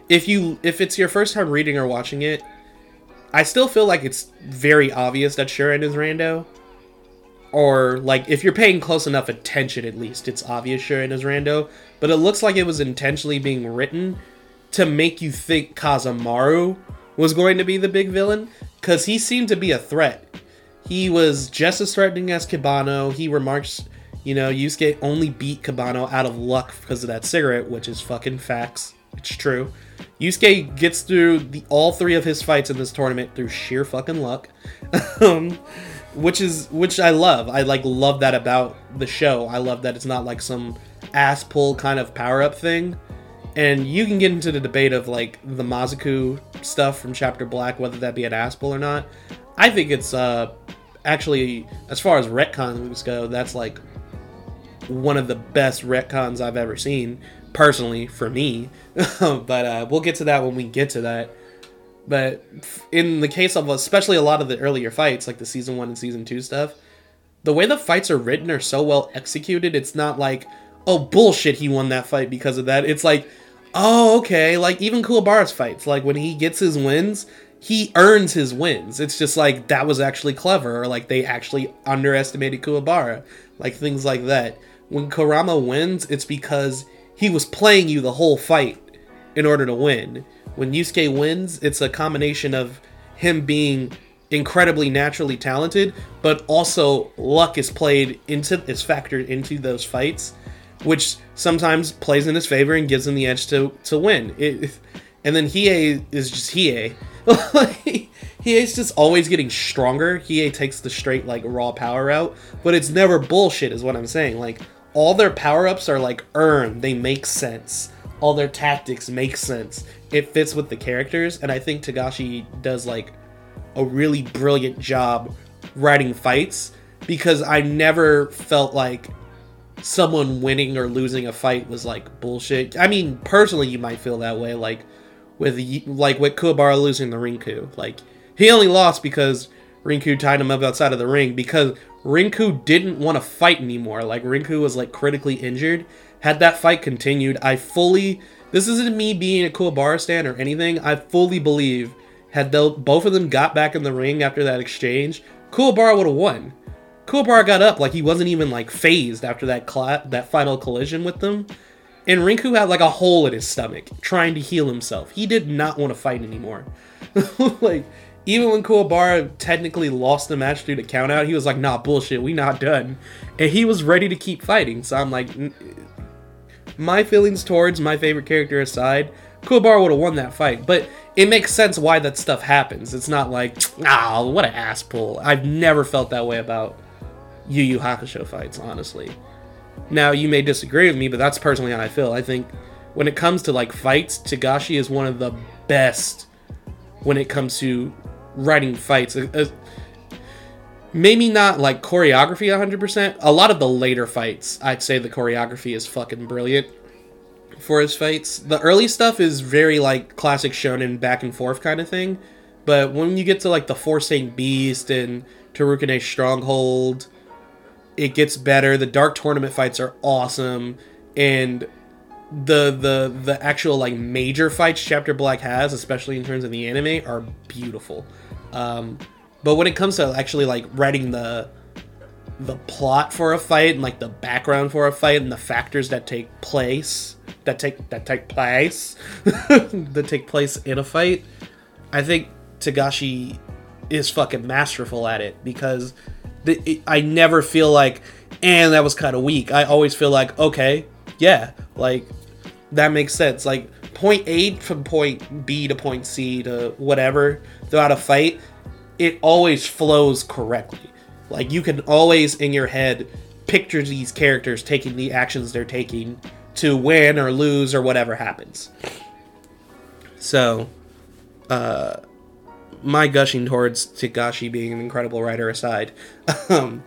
if you if it's your first time reading or watching it, I still feel like it's very obvious that Shuren is Rando. Or like if you're paying close enough attention at least, it's obvious Shuren is Rando. But it looks like it was intentionally being written to make you think Kazemaru was going to be the big villain. Cause he seemed to be a threat. He was just as threatening as Kibano. He remarks, you know, Yusuke only beat Kibano out of luck because of that cigarette, which is fucking facts. It's true. Yusuke gets through the all three of his fights in this tournament through sheer fucking luck. um, which is which I love. I like love that about the show. I love that it's not like some ass pull kind of power up thing. And you can get into the debate of like the Mazoku stuff from Chapter Black, whether that be an ass pull or not. I think it's uh actually as far as retcons go, that's like one of the best retcons I've ever seen personally for me. but uh, we'll get to that when we get to that. But in the case of especially a lot of the earlier fights, like the season one and season two stuff, the way the fights are written are so well executed. It's not like, oh bullshit, he won that fight because of that. It's like, oh okay, like even Kuwabara's fights, like when he gets his wins, he earns his wins. It's just like that was actually clever, or like they actually underestimated Kuwabara, like things like that. When Kurama wins, it's because he was playing you the whole fight in order to win. When Yusuke wins, it's a combination of him being incredibly naturally talented, but also luck is played into is factored into those fights, which sometimes plays in his favor and gives him the edge to to win. It, and then Hiei is just Hiei. Hiei's just always getting stronger. Hiei takes the straight like raw power out, but it's never bullshit, is what I'm saying. Like all their power ups are like earned. They make sense. All their tactics make sense. It fits with the characters, and I think Togashi does like a really brilliant job writing fights because I never felt like someone winning or losing a fight was like bullshit. I mean, personally, you might feel that way, like with like with Kuwabara losing the Rinku. Like he only lost because Rinku tied him up outside of the ring because Rinku didn't want to fight anymore. Like Rinku was like critically injured. Had that fight continued, I fully this isn't me being a Kuwabara stand or anything. I fully believe had both of them got back in the ring after that exchange, Kuwabara would have won. Kuwabara got up like he wasn't even like phased after that that final collision with them. And Rinku had like a hole in his stomach trying to heal himself. He did not want to fight anymore. like even when Kuwabara technically lost the match due to countout, he was like, "Nah, bullshit, we not done," and he was ready to keep fighting. So I'm like, my feelings towards my favorite character aside, Kuwabara would have won that fight, but it makes sense why that stuff happens. It's not like, ah, what an ass pull. I've never felt that way about Yu Yu Hakusho fights, honestly. Now, you may disagree with me, but that's personally how I feel. I think when it comes to like fights, Togashi is one of the best when it comes to writing fights. Uh, uh, maybe not like choreography 100%. A lot of the later fights, I'd say the choreography is fucking brilliant for his fights. The early stuff is very like classic shonen back and forth kind of thing. But when you get to like the Four Saint Beast and Tarukane Stronghold, it gets better. The Dark Tournament fights are awesome, and the the the actual like major fights Chapter Black has, especially in terms of the anime, are beautiful. Um, but when it comes to actually like writing the the plot for a fight and like the background for a fight and the factors that take place that take that take place that take place in a fight, I think Togashi is fucking masterful at it because it, I never feel like and that was kind of weak. I always feel like okay, yeah, like that makes sense. Like point A from point B to point C to whatever throughout a fight, it always flows correctly. Like you can always in your head picture these characters taking the actions they're taking to win or lose or whatever happens. So, uh, my gushing towards Togashi being an incredible writer aside, um,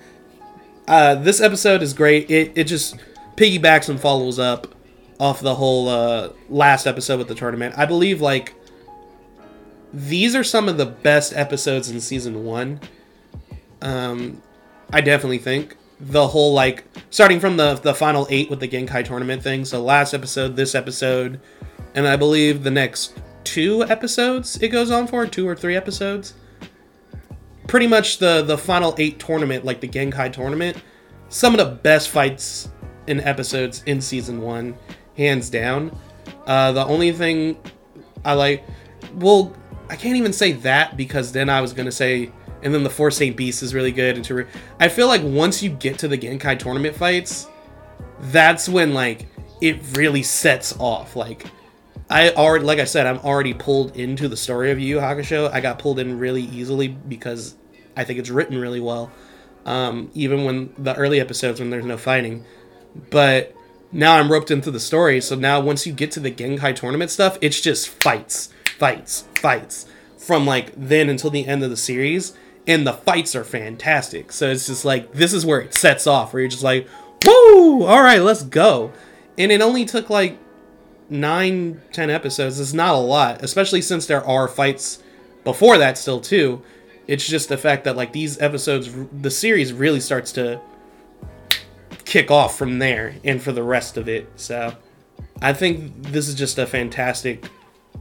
uh, this episode is great. It, it just piggybacks and follows up off the whole uh, last episode with the tournament. I believe like these are some of the best episodes in season one. Um, I definitely think the whole like starting from the the final eight with the Genkai tournament thing. So last episode, this episode, and I believe the next two episodes it goes on for two or three episodes. Pretty much the the final eight tournament, like the Genkai tournament, some of the best fights in episodes in season one, hands down. Uh, the only thing I like, well, I can't even say that because then I was gonna say and then the Four Saint Beast is really good. And to I feel like once you get to the Genkai tournament fights, that's when like it really sets off. Like I already, like I said, I'm already pulled into the story of Yu Yu Hakusho. I got pulled in really easily because I think it's written really well. Um, even when the early episodes when there's no fighting, but now I'm roped into the story. So now once you get to the Genkai tournament stuff, it's just fights, fights, fights from like then until the end of the series and the fights are fantastic. So it's just like this is where it sets off, where you're just like, "Woo! All right, let's go." And it only took like nine, ten episodes. is not a lot, especially since there are fights before that still too. It's just the fact that like these episodes, the series really starts to kick off from there and for the rest of it. So I think this is just a fantastic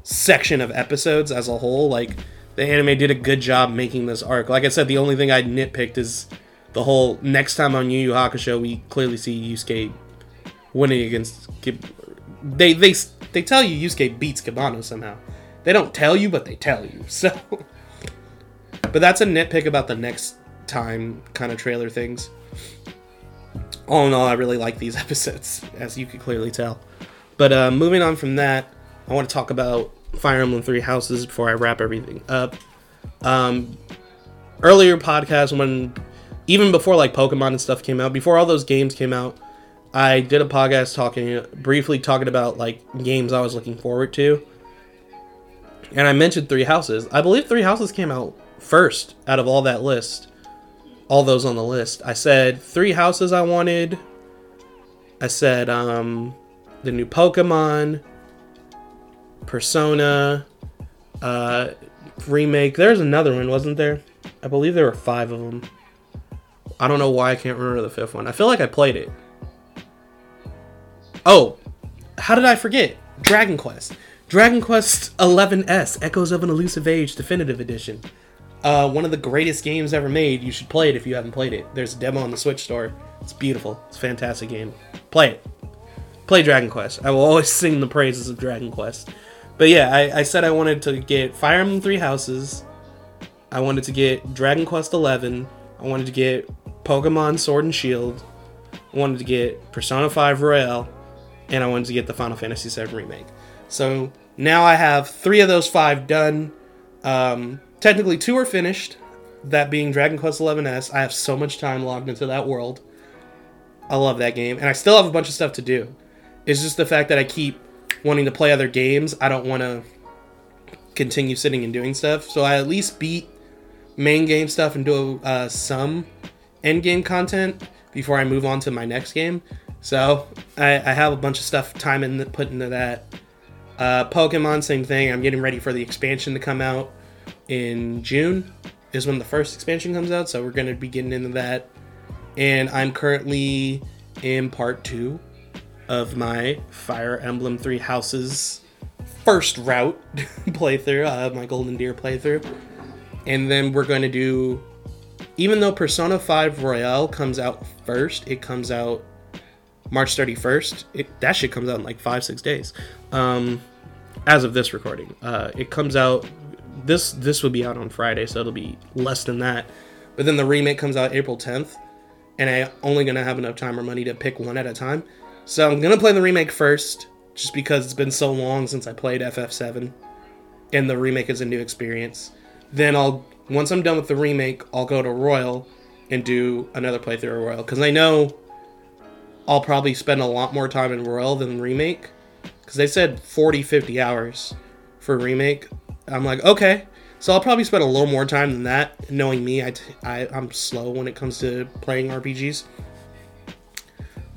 section of episodes as a whole. Like the anime did a good job making this arc. Like I said, the only thing I nitpicked is the whole next time on Yu Yu Hakusho we clearly see Yusuke winning against they they they tell you Yusuke beats Kibano somehow. They don't tell you, but they tell you. So, but that's a nitpick about the next time kind of trailer things. All in all, I really like these episodes, as you can clearly tell. But uh, moving on from that, I want to talk about Fire Emblem Three Houses before I wrap everything up. Um, earlier podcast when even before like Pokemon and stuff came out, before all those games came out, I did a podcast talking briefly talking about like games I was looking forward to. And I mentioned Three Houses. I believe Three Houses came out first out of all that list. All those on the list. I said Three Houses I wanted. I said um the new Pokemon, Persona, uh remake. There's another one, wasn't there? I believe there were 5 of them. I don't know why I can't remember the fifth one. I feel like I played it. Oh, how did I forget? Dragon Quest. Dragon Quest 11S Echoes of an Elusive Age Definitive Edition. Uh, one of the greatest games ever made. You should play it if you haven't played it. There's a demo on the Switch store. It's beautiful. It's a fantastic game. Play it. Play Dragon Quest. I will always sing the praises of Dragon Quest. But yeah, I, I said I wanted to get Fire Emblem Three Houses. I wanted to get Dragon Quest 11. I wanted to get Pokemon Sword and Shield. I wanted to get Persona 5 Royal and I wanted to get the Final Fantasy VII remake. So now I have three of those five done. Um, technically, two are finished. That being Dragon Quest XI S. I have so much time logged into that world. I love that game, and I still have a bunch of stuff to do. It's just the fact that I keep wanting to play other games. I don't want to continue sitting and doing stuff. So I at least beat main game stuff and do uh, some end game content before I move on to my next game. So I, I have a bunch of stuff time in the, put into that. Uh, Pokemon, same thing. I'm getting ready for the expansion to come out in June. Is when the first expansion comes out, so we're gonna be getting into that. And I'm currently in part two of my Fire Emblem Three Houses first route playthrough, uh, my Golden Deer playthrough. And then we're going to do, even though Persona 5 Royal comes out first, it comes out March 31st. It, that shit comes out in like five, six days. Um, as of this recording, uh, it comes out. This this will be out on Friday, so it'll be less than that. But then the remake comes out April 10th, and I only gonna have enough time or money to pick one at a time. So I'm gonna play the remake first, just because it's been so long since I played FF7, and the remake is a new experience. Then I'll once I'm done with the remake, I'll go to Royal and do another playthrough of Royal because I know I'll probably spend a lot more time in Royal than Remake. Because they said 40, 50 hours for Remake. I'm like, okay. So I'll probably spend a little more time than that. Knowing me, I, t- I, I'm slow when it comes to playing RPGs.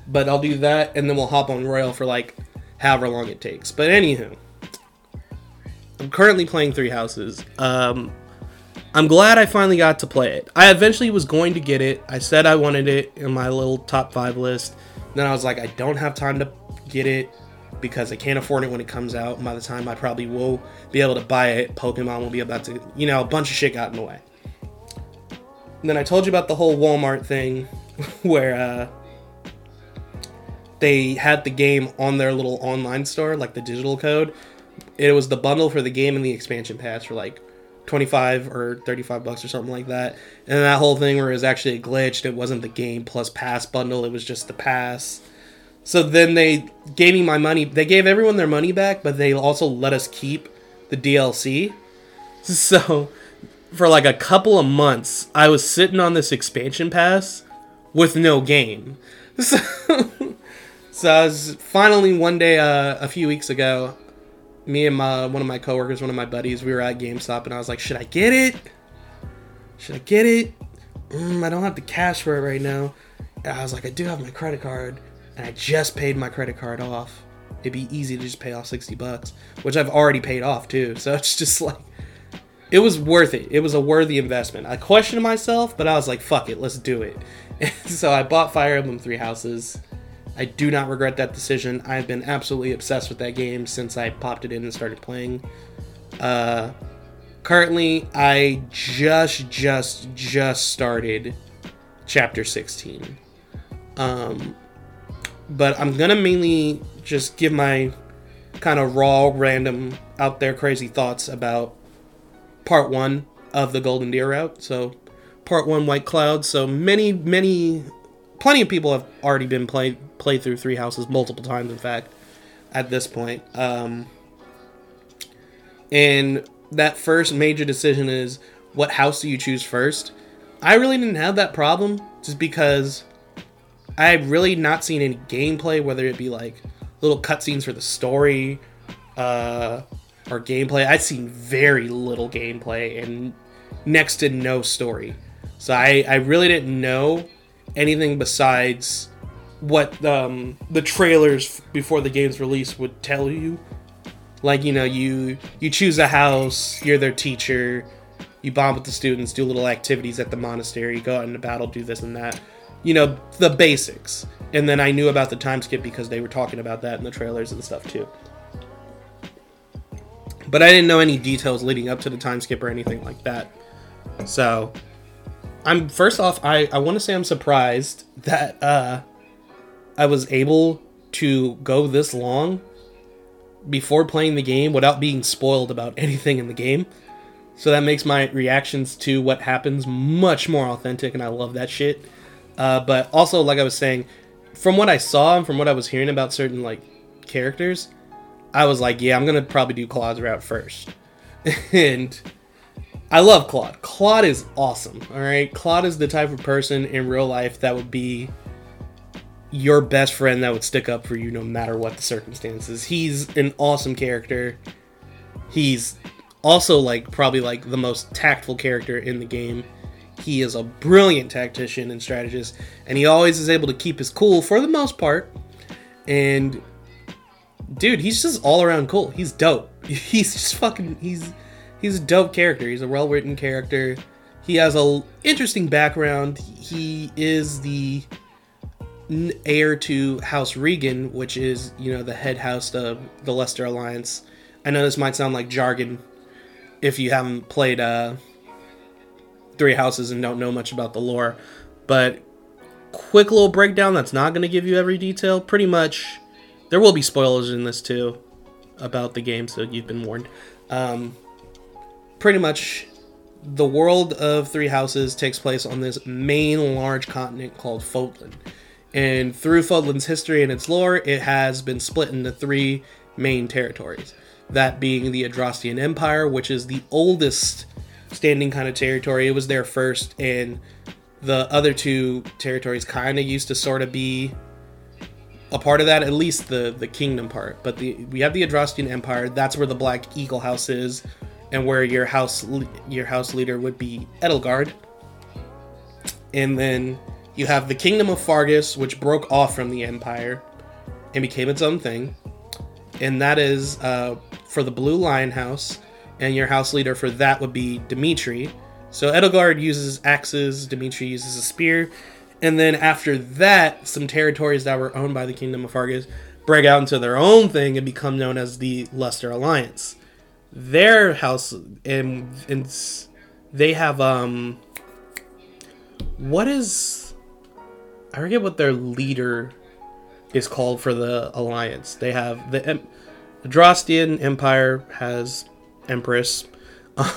But I'll do that, and then we'll hop on Royal for like however long it takes. But anywho, I'm currently playing Three Houses. Um, I'm glad I finally got to play it. I eventually was going to get it. I said I wanted it in my little top five list. Then I was like, I don't have time to get it because I can't afford it when it comes out. And by the time I probably will be able to buy it, Pokemon will be about to, you know, a bunch of shit got in the way. And then I told you about the whole Walmart thing where uh, they had the game on their little online store, like the digital code. It was the bundle for the game and the expansion pass for like 25 or 35 bucks or something like that. And that whole thing where it was actually glitched, it wasn't the game plus pass bundle, it was just the pass. So then they gave me my money. They gave everyone their money back, but they also let us keep the DLC. So for like a couple of months, I was sitting on this expansion pass with no game. So, so I was finally one day uh, a few weeks ago, me and my one of my coworkers, one of my buddies, we were at GameStop, and I was like, "Should I get it? Should I get it? Mm, I don't have the cash for it right now." And I was like, "I do have my credit card, and I just paid my credit card off. It'd be easy to just pay off sixty bucks, which I've already paid off too. So it's just like." It was worth it. It was a worthy investment. I questioned myself, but I was like, fuck it, let's do it. so I bought Fire Emblem Three Houses. I do not regret that decision. I've been absolutely obsessed with that game since I popped it in and started playing. Uh, currently, I just, just, just started chapter 16. Um, but I'm gonna mainly just give my kind of raw, random, out there crazy thoughts about part one of the Golden Deer route. So, part one, White Cloud. So many, many, plenty of people have already been played played through Three Houses multiple times. In fact, at this point, um, and that first major decision is what house do you choose first. I really didn't have that problem just because I had really not seen any gameplay, whether it be like little cutscenes for the story uh, or gameplay. I've seen very little gameplay and next to no story. So I, I really didn't know anything besides what um, the trailers before the game's release would tell you. Like you know, you you choose a house, you're their teacher, you bond with the students, do little activities at the monastery, go out into battle, do this and that. You know, the basics. And then I knew about the time skip because they were talking about that in the trailers and stuff too. But I didn't know any details leading up to the time skip or anything like that. So, I'm first off, I, I want to say I'm surprised that uh, I was able to go this long before playing the game without being spoiled about anything in the game. So that makes my reactions to what happens much more authentic, and I love that shit. Uh, but also, like I was saying, from what I saw and from what I was hearing about certain like characters, I was like, yeah, I'm gonna probably do Claude's route first. and I love Claude. Claude is awesome. All right, Claude is the type of person in real life that would be your best friend that would stick up for you no matter what the circumstances. He's an awesome character. He's also like probably like the most tactful character in the game. He is a brilliant tactician and strategist, and he always is able to keep his cool for the most part. And dude, he's just all around cool. He's dope. He's just fucking he's he's a dope character. He's a well-written character. He has a interesting background. He is the heir to House Riegan, which is, you know, the head house of the Leicester Alliance. I know this might sound like jargon if you haven't played uh, Three Houses and don't know much about the lore, but quick little breakdown that's not going to give you every detail. Pretty much, there will be spoilers in this too about the game, so you've been warned. Um, pretty much, the world of Three Houses takes place on this main large continent called Fodlan. And through Fodlan's history and its lore, it has been split into three main territories. That being the Adrestian Empire, which is the oldest standing kind of territory. It was there first, and the other two territories kind of used to sort of be a part of that, at least the the kingdom part. But the we have the Adrestian Empire. That's where the Black Eagle House is, and where your house your house leader would be Edelgard. And then you have the Kingdom of Faerghus, which broke off from the Empire and became its own thing. And that is uh, for the Blue Lion House, and your house leader for that would be Dimitri. So Edelgard uses axes, Dimitri uses a spear, and then after that, some territories that were owned by the Kingdom of Faerghus break out into their own thing and become known as the Leicester Alliance. Their house and, and they have um what is I forget what their leader is called for the alliance. They have the em- Adrestian Empire has empress.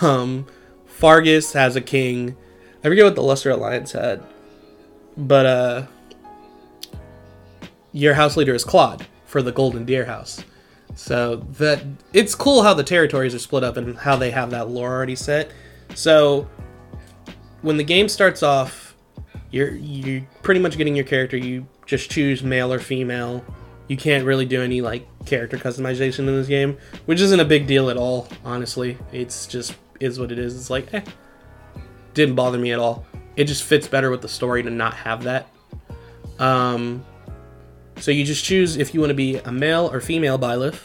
Um, Faerghus has a king. I forget what the Leicester Alliance had, but uh, your house leader is Claude for the Golden Deer House. So that it's cool how the territories are split up and how they have that lore already set. So when the game starts off, you're you're pretty much getting your character. You just choose male or female. You can't really do any like character customization in this game, which isn't a big deal at all. Honestly, it's just is what it is. It's like, eh, didn't bother me at all. It just fits better with the story to not have that. Um, so you just choose if you want to be a male or female Byleth.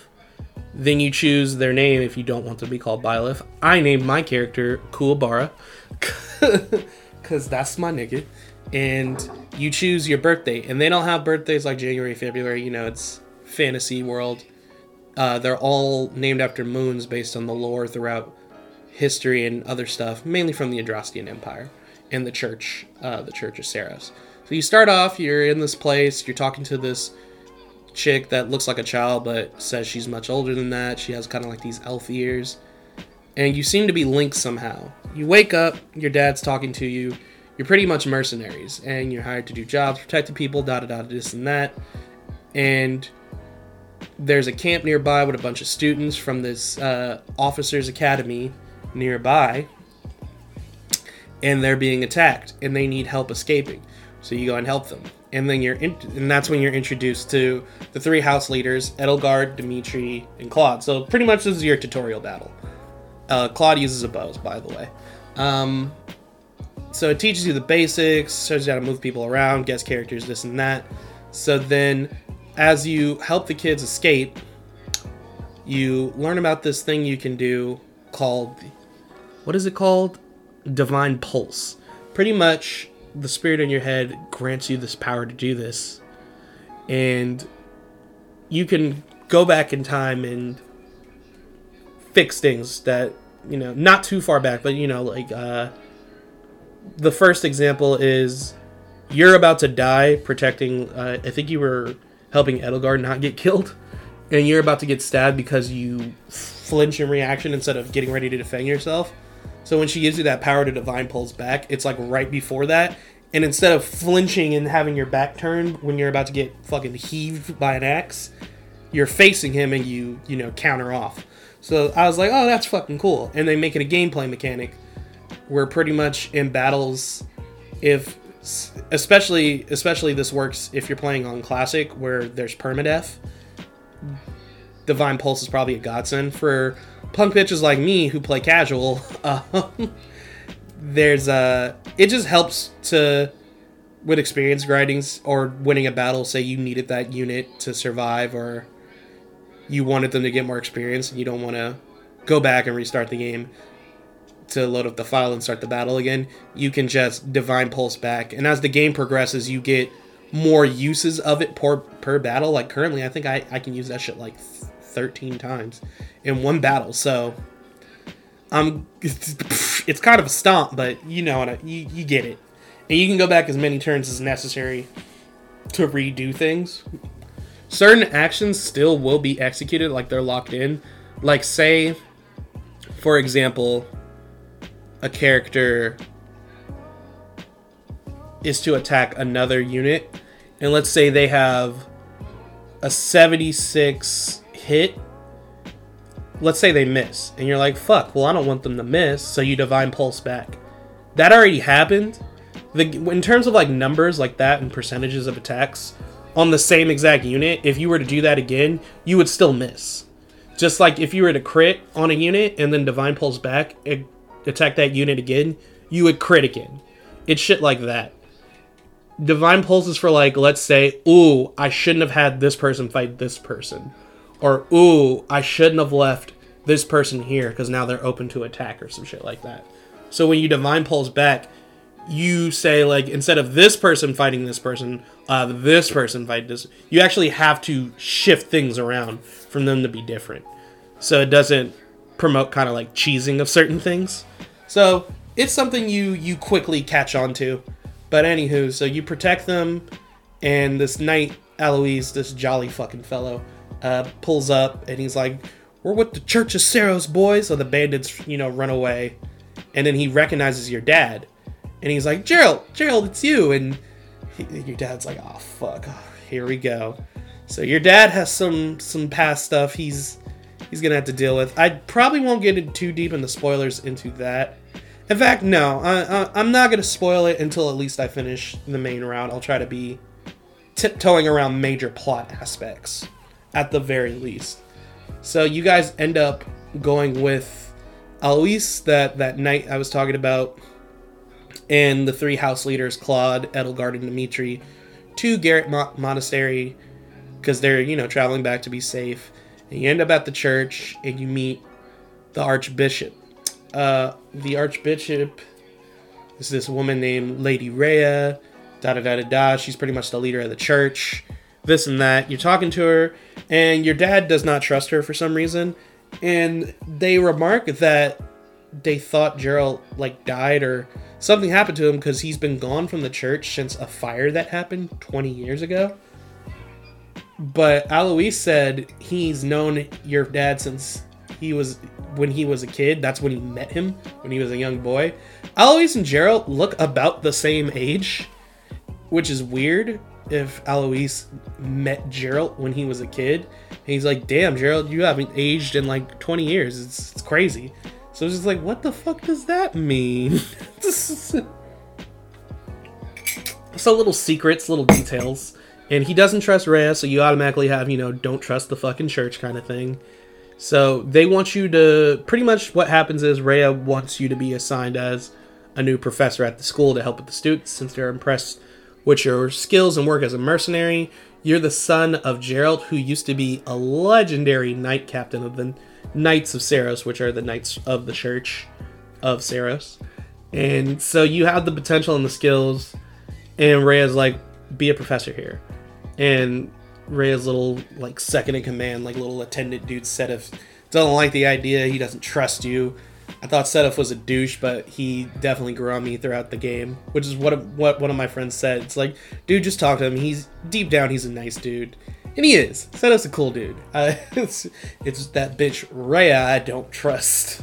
Then you choose their name if you don't want to be called Byleth. I named my character Kuwabara because that's my nigga. and you choose your birthday. And they don't have birthdays like January, February. You know, it's fantasy world. Uh, they're all named after moons based on the lore throughout history and other stuff, mainly from the Adrestian Empire and the church, uh, the Church of Seiros. So you start off, you're in this place, you're talking to this chick that looks like a child but says she's much older than that. She has kind of like these elf ears. And you seem to be linked somehow. You wake up, your dad's talking to you. You're pretty much mercenaries and you're hired to do jobs, protecting people, da da da, this and that. And there's a camp nearby with a bunch of students from this uh, officers academy nearby and they're being attacked and they need help escaping so you go and help them. And then you're in, and that's when you're introduced to the three house leaders edelgard dimitri and claude. So pretty much this is your tutorial battle. Uh, claude uses a bow by the way. Um, so it teaches you the basics shows you how to move people around guess characters this and that. So then as you help the kids escape you learn about this thing you can do called what is it called? Divine pulse. Pretty much the spirit in your head grants you this power to do this. And you can go back in time and fix things that you know not too far back but you know like uh the first example is you're about to die protecting uh, i think you were helping edelgard not get killed. And you're about to get stabbed because you flinch in reaction instead of getting ready to defend yourself so when she gives you that power to divine pulse back, it's like right before that. And instead of flinching and having your back turned when you're about to get fucking heaved by an axe, you're facing him and you, you know, counter off. So I was like, oh, that's fucking cool. And they make it a gameplay mechanic where pretty much in battles, if especially especially this works if you're playing on classic where there's permadeath. Divine Pulse is probably a godsend for punk bitches like me who play casual, um, there's a uh, it just helps to with experience grindings or winning a battle. Say you needed that unit to survive, or you wanted them to get more experience, and you don't want to go back and restart the game to load up the file and start the battle again. You can just divine pulse back, and as the game progresses, you get more uses of it per per battle. Like currently, I think I I can use that shit like 13 times in one battle. So I'm um, it's kind of a stomp, but you know what I, you you get it. And you can go back as many turns as necessary to redo things. Certain actions still will be executed like they're locked in. Like say for example, a character is to attack another unit and let's say they have a 76 hit, let's say they miss, and you're like, fuck, well, I don't want them to miss, so you divine pulse back. That already happened. The, in terms of like numbers like that and percentages of attacks on the same exact unit, if you were to do that again, you would still miss. Just like if you were to crit on a unit and then divine pulse back, attack that unit again, you would crit again. It's shit like that. Divine pulse is for like, let's say, ooh, I shouldn't have had this person fight this person or ooh, I shouldn't have left this person here because now they're open to attack or some shit like that. So when you divine pulse back, you say like instead of this person fighting this person, uh, this person fight this. You actually have to shift things around from them to be different, so it doesn't promote kind of like cheesing of certain things. So it's something you you quickly catch on to. But anywho, so you protect them, and this knight Alois, this jolly fucking fellow, uh, pulls up and he's like, "We're with the Church of Seiros, boys." So the bandits, you know, run away, and then he recognizes your dad, and he's like, "Jeralt, Jeralt, it's you!" And he, your dad's like, "Oh fuck, oh, here we go." So your dad has some some past stuff he's he's gonna have to deal with. I probably won't get too deep in the spoilers into that. In fact, no, I, am not gonna spoil it until at least I finish the main route. I'll try to be tiptoeing around major plot aspects at the very least. So you guys end up going with Alois, that that night I was talking about, and the three house leaders, Claude, Edelgard, and Dimitri, to Garreg Mo- Monastery because they're you know traveling back to be safe. And you end up at the church and you meet the Archbishop. Uh, the Archbishop is this woman named Lady Rhea. Da da da da da. She's pretty much the leader of the church. This and that. You're talking to her, and your dad does not trust her for some reason. And they remark that they thought Jeralt like died or something happened to him because he's been gone from the church since a fire that happened 20 years ago. But Alois said he's known your dad since he was when he was a kid. That's when he met him when he was a young boy. Alois and Jeralt look about the same age, which is weird. If Alois met Jeralt when he was a kid, and he's like, "Damn, Jeralt, you haven't aged in like 20 years. It's, it's crazy." So it's just like, what the fuck does that mean? so little secrets, little details. And he doesn't trust Rhea, so you automatically have, you know, don't trust the fucking church kind of thing. So they want you to pretty much what happens is Rhea wants you to be assigned as a new professor at the school to help with the students since they're impressed with your skills and work as a mercenary. You're the son of Jeralt, who used to be a legendary knight captain of the Knights of Seiros, which are the Knights of the Church of Seiros. And so you have the potential and the skills, and Rhea's like, be a professor here. And Rhea's little like second in command, like little attendant dude Seteth doesn't like the idea, he doesn't trust you. I thought Seteth was a douche, but he definitely grew on me throughout the game, which is what what one of my friends said. It's like, dude, just talk to him. He's deep down, he's a nice dude, and he is. Seteth's a cool dude. Uh, it's it's that bitch Rhea I don't trust.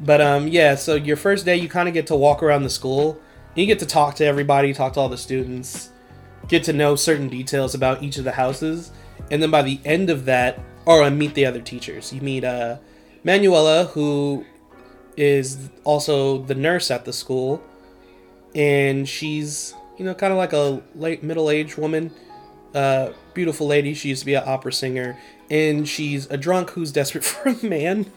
But um, yeah. So your first day, you kind of get to walk around the school. You get to talk to everybody, talk to all the students, get to know certain details about each of the houses, and then by the end of that, or uh, meet the other teachers. You meet uh, Manuela, who is also the nurse at the school, and she's you know kind of like a late middle-aged woman, uh, beautiful lady. She used to be an opera singer, and she's a drunk who's desperate for a man.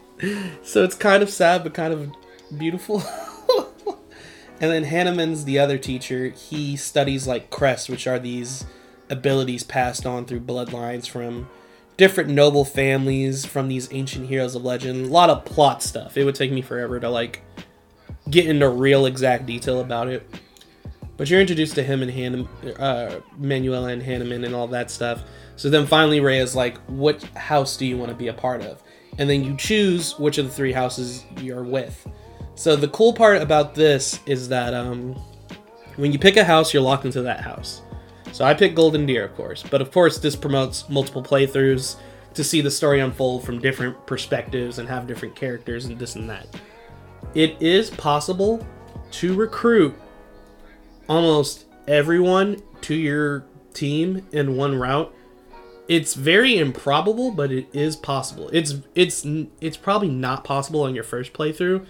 So it's kind of sad, but kind of beautiful. and then Hanneman's the other teacher. He studies like crests, which are these abilities passed on through bloodlines from different noble families from these ancient heroes of legend. A lot of plot stuff. It would take me forever to like get into real exact detail about it. But you're introduced to him and Han- uh, Manuela and Hanneman and all that stuff. So then finally, Rhea is like, "What house do you want to be a part of?" And then you choose which of the three houses you're with. So the cool part about this is that um, when you pick a house, you're locked into that house. So I picked Golden Deer, of course, but of course this promotes multiple playthroughs to see the story unfold from different perspectives and have different characters and this and that. It is possible to recruit almost everyone to your team in one route. It's very improbable, but it is possible. It's it's it's probably not possible on your first playthrough,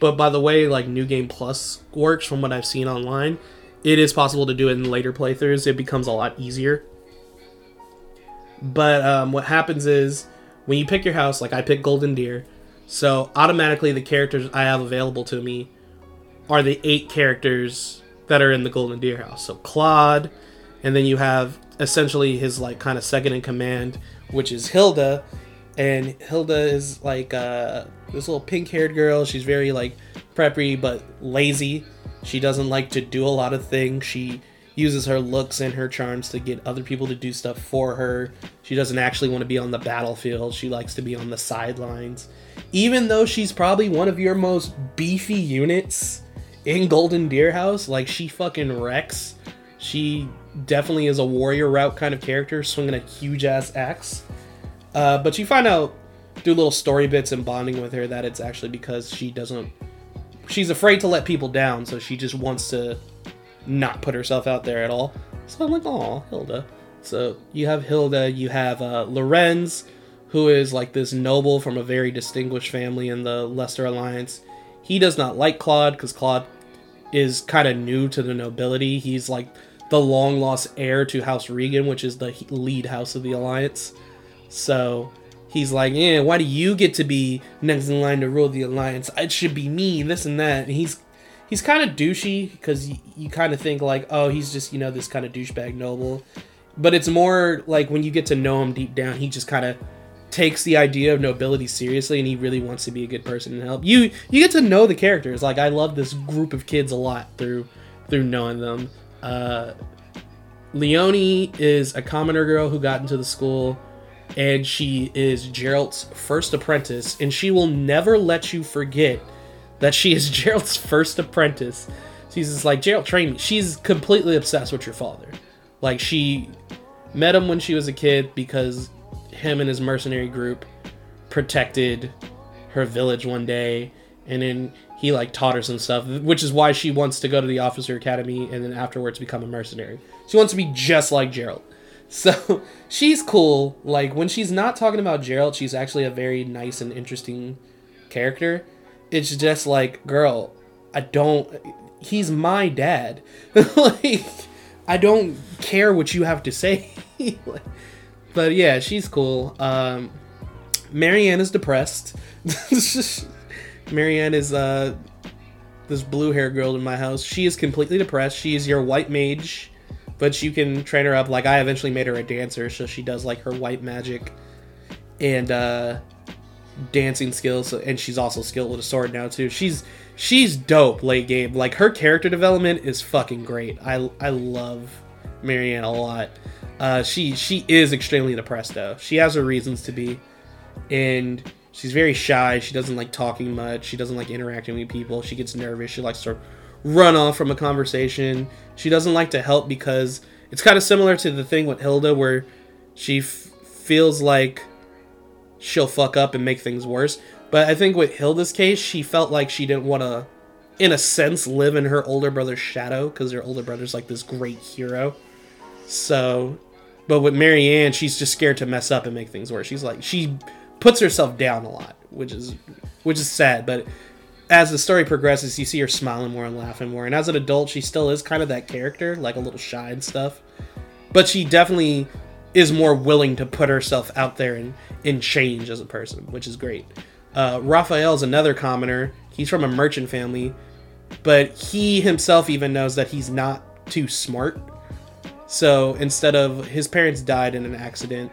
but by the way like New Game Plus works from what I've seen online, it is possible to do it in later playthroughs. It becomes a lot easier. But um, what happens is when you pick your house, like I pick Golden Deer, so automatically the characters I have available to me are the eight characters that are in the Golden Deer house. So Claude, and then you have essentially his like kind of second in command, which is Hilda, and Hilda is like uh, this little pink haired girl. She's very like preppy but lazy. She doesn't like to do a lot of things. She uses her looks and her charms to get other people to do stuff for her. She doesn't actually want to be on the battlefield. She likes to be on the sidelines. Even though she's probably one of your most beefy units in Golden Deer House, like she fucking wrecks. She definitely is a warrior route kind of character, swinging a huge ass axe. Uh, but you find out through little story bits and bonding with her that it's actually because she doesn't she's afraid to let people down, so she just wants to not put herself out there at all. So I'm like, oh, Hilda. So you have Hilda, you have uh, Lorenz, who is like this noble from a very distinguished family in the Leicester Alliance. He does not like Claude because Claude is kind of new to the nobility. He's like the long lost heir to House Riegan, which is the lead house of the Alliance. So he's like, yeah, why do you get to be next in line to rule the alliance? It should be me, this and that. And he's he's kind of douchey because you, you kind of think like, oh, he's just you know this kind of douchebag noble, but it's more like when you get to know him deep down, he just kind of takes the idea of nobility seriously and he really wants to be a good person and help. You you get to know the characters. Like i love this group of kids a lot through through knowing them. Uh, Leonie is a commoner girl who got into the school, and she is Jeralt's first apprentice, and she will never let you forget that she is Jeralt's first apprentice. She's just like, Jeralt trained me. She's completely obsessed with your father. Like, she met him when she was a kid because him and his mercenary group protected her village one day, and then he like taught her some stuff, which is why she wants to go to the officer academy and then afterwards become a mercenary. She wants to be just like Jeralt. So she's cool. Like when she's not talking about Jeralt, she's actually a very nice and interesting character. It's just like, girl, I don't. He's my dad. like, I don't care what you have to say. but yeah, she's cool. Um, Marianne is depressed. Marianne is uh, this blue hair girl in my house. She is completely depressed. She is your white mage but you can train her up. Like I eventually made her a dancer, so she does like her white magic and uh, dancing skills, and she's also skilled with a sword now too. She's she's dope late game. Like her character development is fucking great. I I love Marianne a lot. Uh, she she is extremely depressed though. She has her reasons to be, and she's very shy. She doesn't like talking much. She doesn't like interacting with people. She gets nervous. She likes to run off from a conversation. She doesn't like to help because it's kind of similar to the thing with Hilda where she f- feels like she'll fuck up and make things worse. But I think with Hilda's case, she felt like she didn't want to, in a sense, live in her older brother's shadow because her older brother's like this great hero. So, but with Marianne, she's just scared to mess up and make things worse. She's like she puts herself down a lot, which is which is sad. But as the story progresses, you see her smiling more and laughing more. And as an adult, she still is kind of that character, like a little shy and stuff. But she definitely is more willing to put herself out there and, and change as a person, which is great. Uh, Raphael's another commoner. He's from a merchant family, but he himself even knows that he's not too smart. So instead of his parents died in an accident,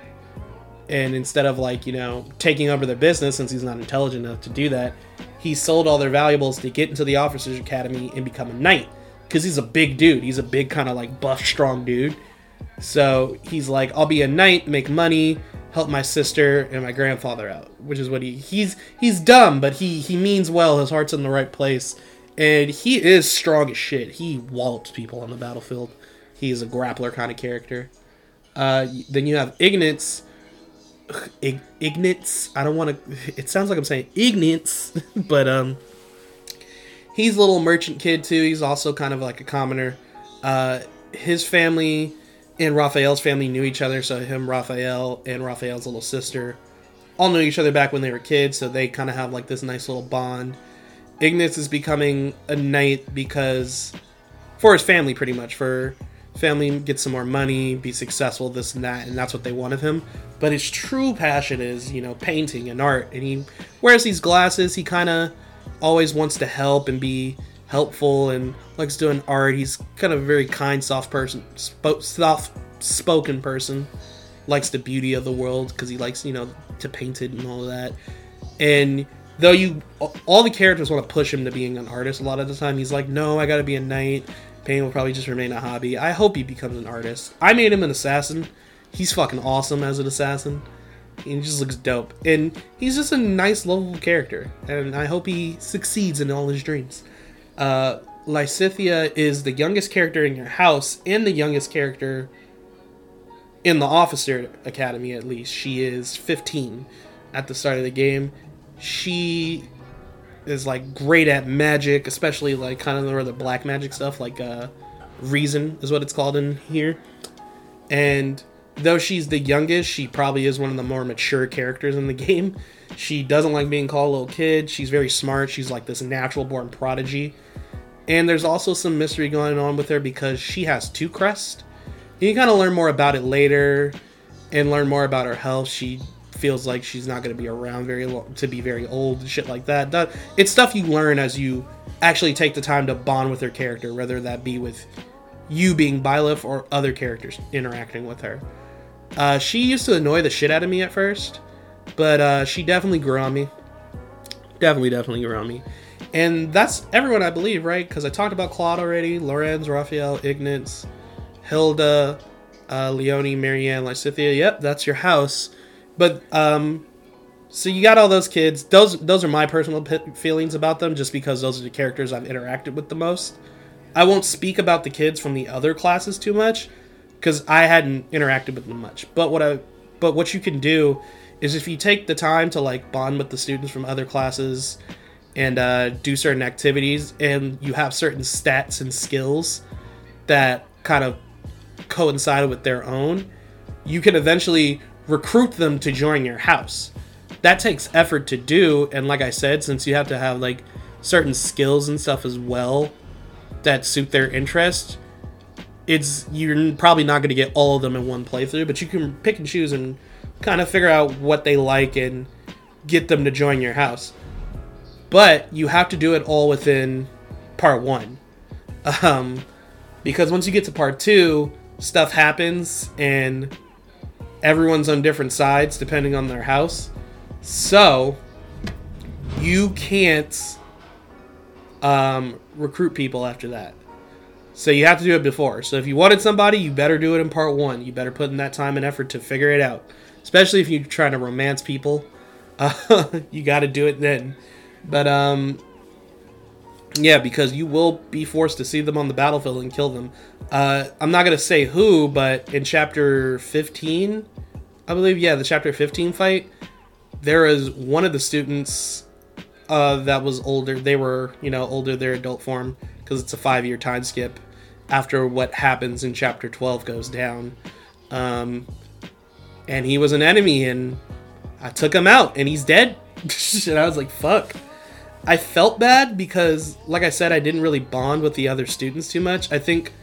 and instead of like you know taking over their business since he's not intelligent enough to do that he sold all their valuables to get into the officers academy and become a knight. Because he's a big dude. He's a big kind of like buff strong dude. So he's like i'll be a knight make money help my sister and my grandfather out. Which is what he he's he's dumb but he he means well. His heart's in the right place. And he is strong as shit. He wallops people on the battlefield. He's a grappler kind of character. Uh, then you have Ignatz. I don't want to. It sounds like I'm saying Ignatz, but um, he's a little merchant kid too. He's also kind of like a commoner. Uh, his family and Raphael's family knew each other, so him, Raphael, and Raphael's little sister all knew each other back when they were kids, so they kind of have like this nice little bond. Ignatz is becoming a knight because for his family, pretty much for family, get some more money, be successful, this and that, and that's what they want of him. But his true passion is, you know, painting and art. And he wears these glasses. He kind of always wants to help and be helpful and likes doing art. He's kind of a very kind, soft person, sp- soft spoken person. Likes the beauty of the world because he likes, you know, to paint it and all of that. And though you, all the characters want to push him to being an artist a lot of the time, he's like, no, I got to be a knight. Pain will probably just remain a hobby. I hope he becomes an artist. I made him an assassin. He's fucking awesome as an assassin. He just looks dope. And he's just a nice, lovable character. And I hope he succeeds in all his dreams. Uh, Lysithea is the youngest character in your house and the youngest character in the officer academy at least she is 15 at the start of the game she is like great at magic, especially like kind of the black magic stuff, like uh, reason is what it's called in here. And though she's the youngest, she probably is one of the more mature characters in the game. She doesn't like being called a little kid. She's very smart. She's like this natural born prodigy. And there's also some mystery going on with her because she has two crests. You kind of learn more about it later and learn more about her health. She feels like she's not going to be around very long to be very old and shit like that. that it's stuff you learn as you actually take the time to bond with her character whether that be with you being Byleth or other characters interacting with her uh, she used to annoy the shit out of me at first but uh, she definitely grew on me definitely definitely grew on me And that's everyone, I believe, right? Because I talked about Claude already, Lorenz, Raphael, Ignatz, Hilda, uh, Leonie, Marianne, Lysithea. Yep, that's your house. But um, so you got all those kids. Those those are my personal p- feelings about them, just because those are the characters I've interacted with the most. I won't speak about the kids from the other classes too much because I hadn't interacted with them much. But what I but what you can do is if you take the time to like bond with the students from other classes and uh, do certain activities, and you have certain stats and skills that kind of coincide with their own, you can eventually recruit them to join your house. That takes effort to do, and like I said, since you have to have like certain skills and stuff as well that suit their interest, it's you're probably not going to get all of them in one playthrough, but you can pick and choose and kind of figure out what they like and get them to join your house. But you have to do it all within part one. Um, because once you get to part two, stuff happens and everyone's on different sides depending on their house. So you can't um, recruit people after that. So you have to do it before. So if you wanted somebody, you better do it in part one. You better put in that time and effort to figure it out. Especially if you're trying to romance people, uh, you got to do it then. But um, yeah, because you will be forced to see them on the battlefield and kill them. Uh, I'm not gonna say who, but in chapter 15, I believe, yeah, the chapter 15 fight, there is one of the students uh, that was older. They were, you know, older their adult form because it's a five year time skip after what happens in chapter 12 goes down. Um, and he was an enemy, and I took him out, and he's dead. and I was like, fuck. I felt bad because, like I said, I didn't really bond with the other students too much. I think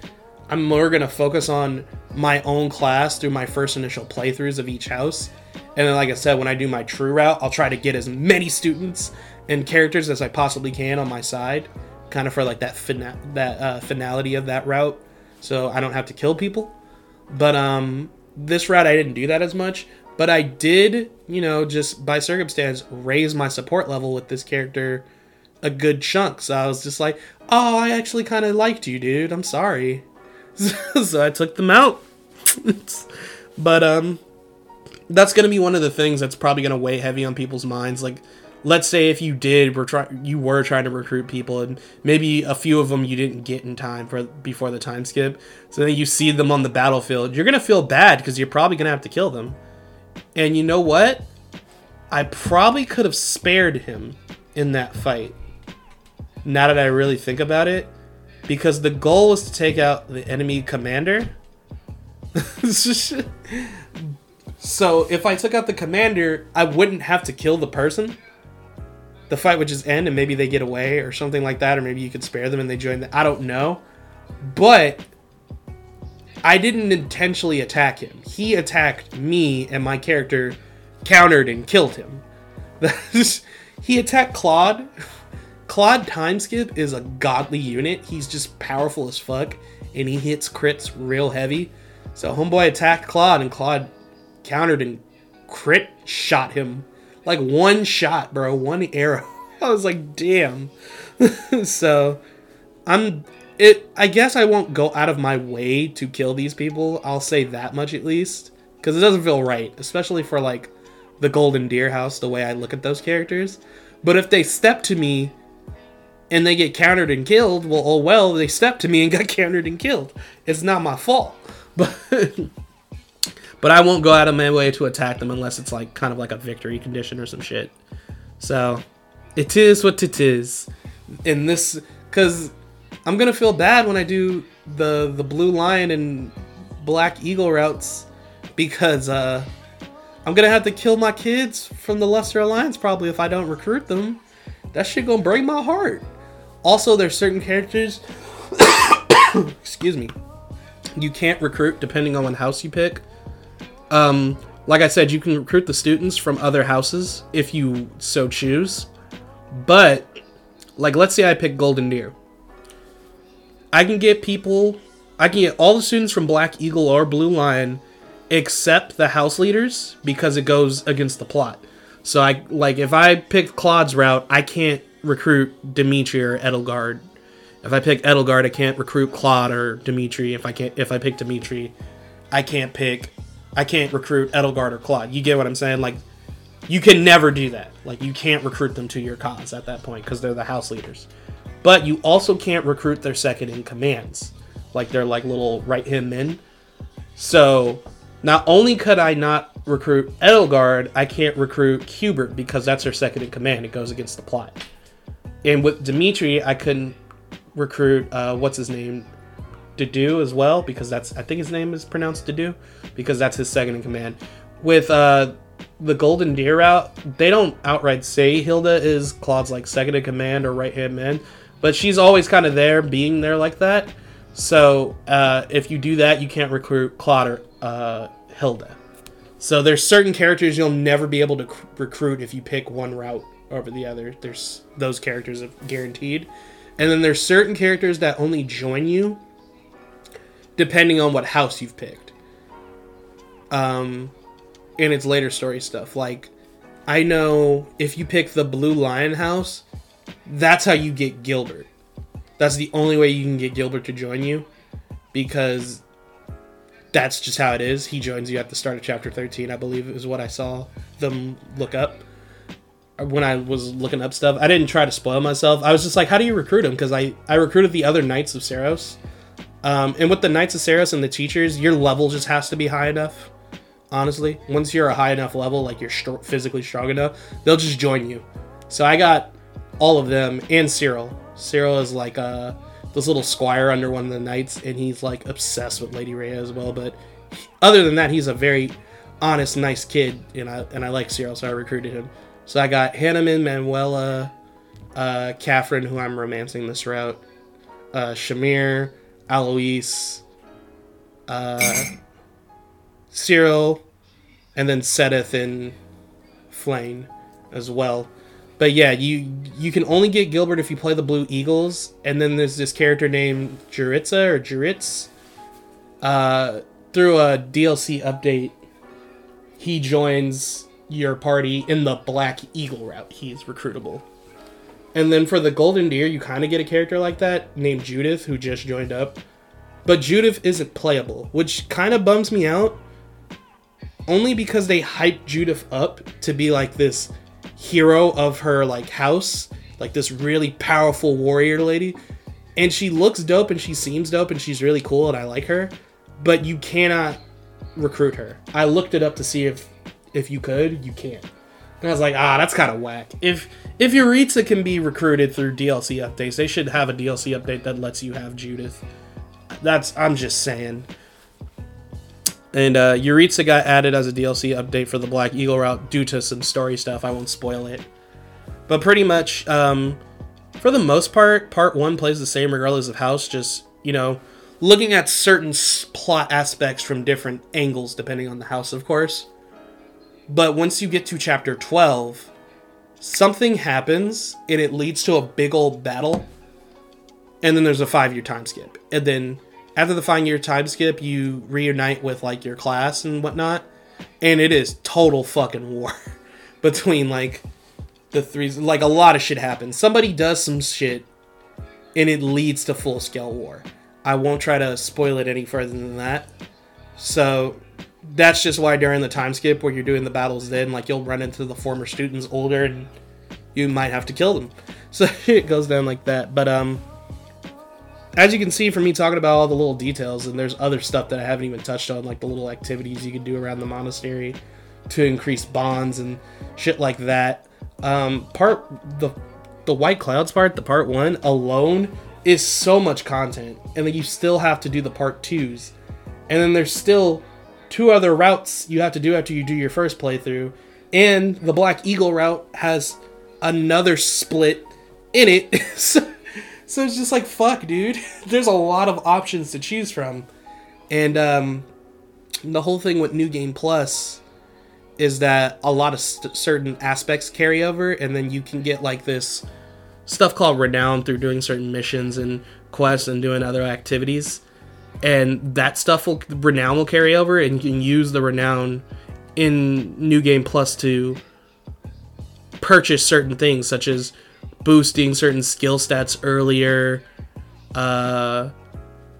I'm more to focus on my own class through my first initial playthroughs of each house. And then, like I said, when I do my true route, I'll try to get as many students and characters as I possibly can on my side, kind of for like that fina- that uh, finality of that route, so I don't have to kill people. But um, this route I didn't do that as much, but I did, you know, just by circumstance raise my support level with this character a good chunk. So I was just like, oh, I actually kind of liked you, dude. I'm sorry. so I took them out. but um, that's gonna be one of the things that's probably gonna weigh heavy on people's minds. Like, let's say if you did, were try- you were trying to recruit people, and maybe a few of them you didn't get in time for before the time skip. So then you see them on the battlefield, you're gonna feel bad because you're probably gonna have to kill them. And you know what? I probably could have spared him in that fight. Now that I really think about it, because the goal was to take out the enemy commander. so if I took out the commander, I wouldn't have to kill the person. The fight would just end and maybe they get away or something like that, or maybe you could spare them and they join the. I don't know. But I didn't intentionally attack him. He attacked me, and my character countered and killed him. he attacked Claude. Claude Timeskip is a godly unit. He's just powerful as fuck, and he hits crits real heavy. So Homeboy attacked Claude, and Claude countered and crit shot him. Like one shot, bro. One arrow. I was like, damn. so I'm it I guess I won't go out of my way to kill these people. I'll say that much at least. Because it doesn't feel right, especially for like the Golden Deer House, the way I look at those characters. But if they step to me and they get countered and killed, well, oh well, they stepped to me and got countered and killed. It's not my fault. But but I won't go out of my way to attack them unless it's like kind of like a victory condition or some shit. So it is what it is. In this, because I'm gonna feel bad when I do the the blue lion and black eagle routes because uh, I'm gonna have to kill my kids from the Leicester Alliance probably if I don't recruit them. That shit gonna break my heart. Also, there's certain characters. excuse me. You can't recruit depending on what house you pick. Um, like I said, you can recruit the students from other houses if you so choose. But, like, let's say I pick Golden Deer. I can get people, I can get all the students from Black Eagle or Blue Lion, except the house leaders because it goes against the plot. So I like if I pick Claude's route, I can't recruit Dimitri or Edelgard. If I pick Edelgard, I can't recruit Claude or Dimitri. If I can't, if I pick Dimitri, I can't pick, I can't recruit Edelgard or Claude. You get what I'm saying? Like, you can never do that. Like, you can't recruit them to your cause at that point because they're the house leaders. But you also can't recruit their second in commands, like they're like little right hand men. So not only could I not recruit Edelgard, I can't recruit Hubert because that's her second in command. It goes against the plot. And with Dimitri, I couldn't recruit uh, what's his name, Dedue as well because that's I think his name is pronounced Dedue because that's his second in command. With uh, the Golden Deer route, they don't outright say Hilda is Claude's like second in command or right hand man, but she's always kind of there, being there like that. So uh, if you do that, you can't recruit Claude or uh, Hilda. So there's certain characters you'll never be able to c- recruit if you pick one route over the other. There's those characters are guaranteed, and then there's certain characters that only join you depending on what house you've picked. Um, and its later story stuff, like I know if you pick the Blue Lion house, that's how you get Gilbert. That's the only way you can get Gilbert to join you because that's just how it is. He joins you at the start of chapter 13, I believe is what I saw them look up when I was looking up stuff. I didn't try to spoil myself. I was just like, how do you recruit him? Because I, I recruited the other Knights of Seiros. Um, and with the Knights of Seiros and the teachers, your level just has to be high enough. Honestly, once you're a high enough level, like you're physically strong enough, they'll just join you. So I got all of them and Cyril. Cyril is like uh this little squire under one of the knights, and he's like obsessed with Lady Rhea as well. But other than that, he's a very honest, nice kid, and I and I like Cyril, so I recruited him. So I got Hanneman, Manuela, uh, Catherine, who I'm romancing this route, uh, Shamir, Alois, uh, Cyril, and then Seteth and Flayn as well. But yeah, you you can only get Gilbert if you play the Blue Eagles, and then there's this character named Jeritza or Juritz. Uh, through a DLC update, he joins your party in the Black Eagle route. He's recruitable. And then for the Golden Deer, you kind of get a character like that named Judith, who just joined up. But Judith isn't playable, which kind of bums me out. Only because they hyped Judith up to be like this hero of her like house, like this really powerful warrior lady. And she looks dope and she seems dope and she's really cool and I like her, but you cannot recruit her. I looked it up to see if if you could, you can't. And I was like, ah, that's kind of whack. If if Yuritsa can be recruited through DLC updates, they should have a DLC update that lets you have Judith. That's I'm just saying. And uh, got added as a DLC update for the Black Eagle route due to some story stuff. I won't spoil it. But pretty much, um, for the most part, part one plays the same regardless of house. Just you know, looking at certain plot aspects from different angles depending on the house, of course. But once you get to chapter 12, something happens and it leads to a big old battle. And then there's a five year time skip. And then after the five year time skip, you reunite with like your class and whatnot. And it is total fucking war between like the three. Like a lot of shit happens. Somebody does some shit and it leads to full scale war. I won't try to spoil it any further than that. So that's just why during the time skip where you're doing the battles then like you'll run into the former students older and you might have to kill them so it goes down like that but um as you can see from me talking about all the little details and there's other stuff that i haven't even touched on like the little activities you can do around the monastery to increase bonds and shit like that. Um part the the white clouds part the part one alone is so much content and then you still have to do the part twos. And then there's still two other routes you have to do after you do your first playthrough and the black eagle route has another split in it. So, so it's just like fuck dude. There's a lot of options to choose from. And um the whole thing with new game plus is that a lot of st- certain aspects carry over and then you can get like this stuff called renown through doing certain missions and quests and doing other activities. And that stuff will renown will carry over and you can use the renown in new game plus to purchase certain things such as boosting certain skill stats earlier, uh,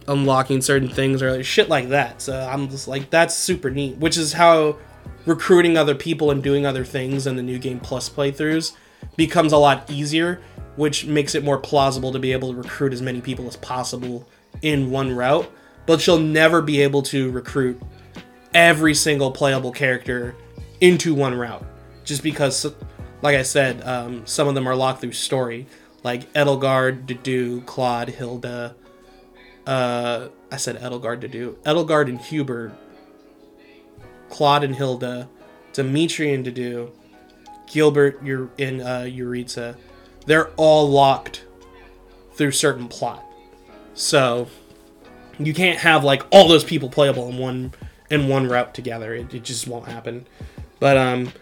unlocking certain things earlier, shit like that. So I'm just like, that's super neat, which is how recruiting other people and doing other things in the new game plus playthroughs becomes a lot easier, which makes it more plausible to be able to recruit as many people as possible in one route. But you'll never be able to recruit every single playable character into one route, just because, like I said, um, some of them are locked through story, like Edelgard, Dedue, Claude, Hilda. Uh, I said Edelgard, Dedue, Edelgard and Hubert Claude and Hilda, Dimitri and Dedue, Gilbert you're in uh, Euritza, they're all locked through certain plot. So you can't have like all those people playable in one in one route together. It, it just won't happen. But um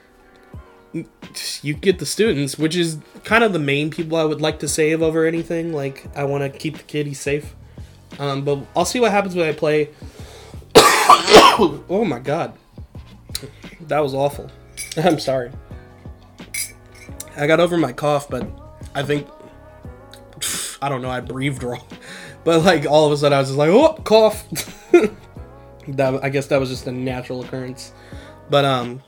you get the students, which is kind of the main people I would like to save over anything. Like I want to keep the kiddies safe. Um, but I'll see what happens when I play. oh my god. That was awful. I'm sorry. I got over my cough, but I think I don't know. I breathed wrong, but like all of a sudden I was just like, oh, cough. that I guess that was just a natural occurrence, but um,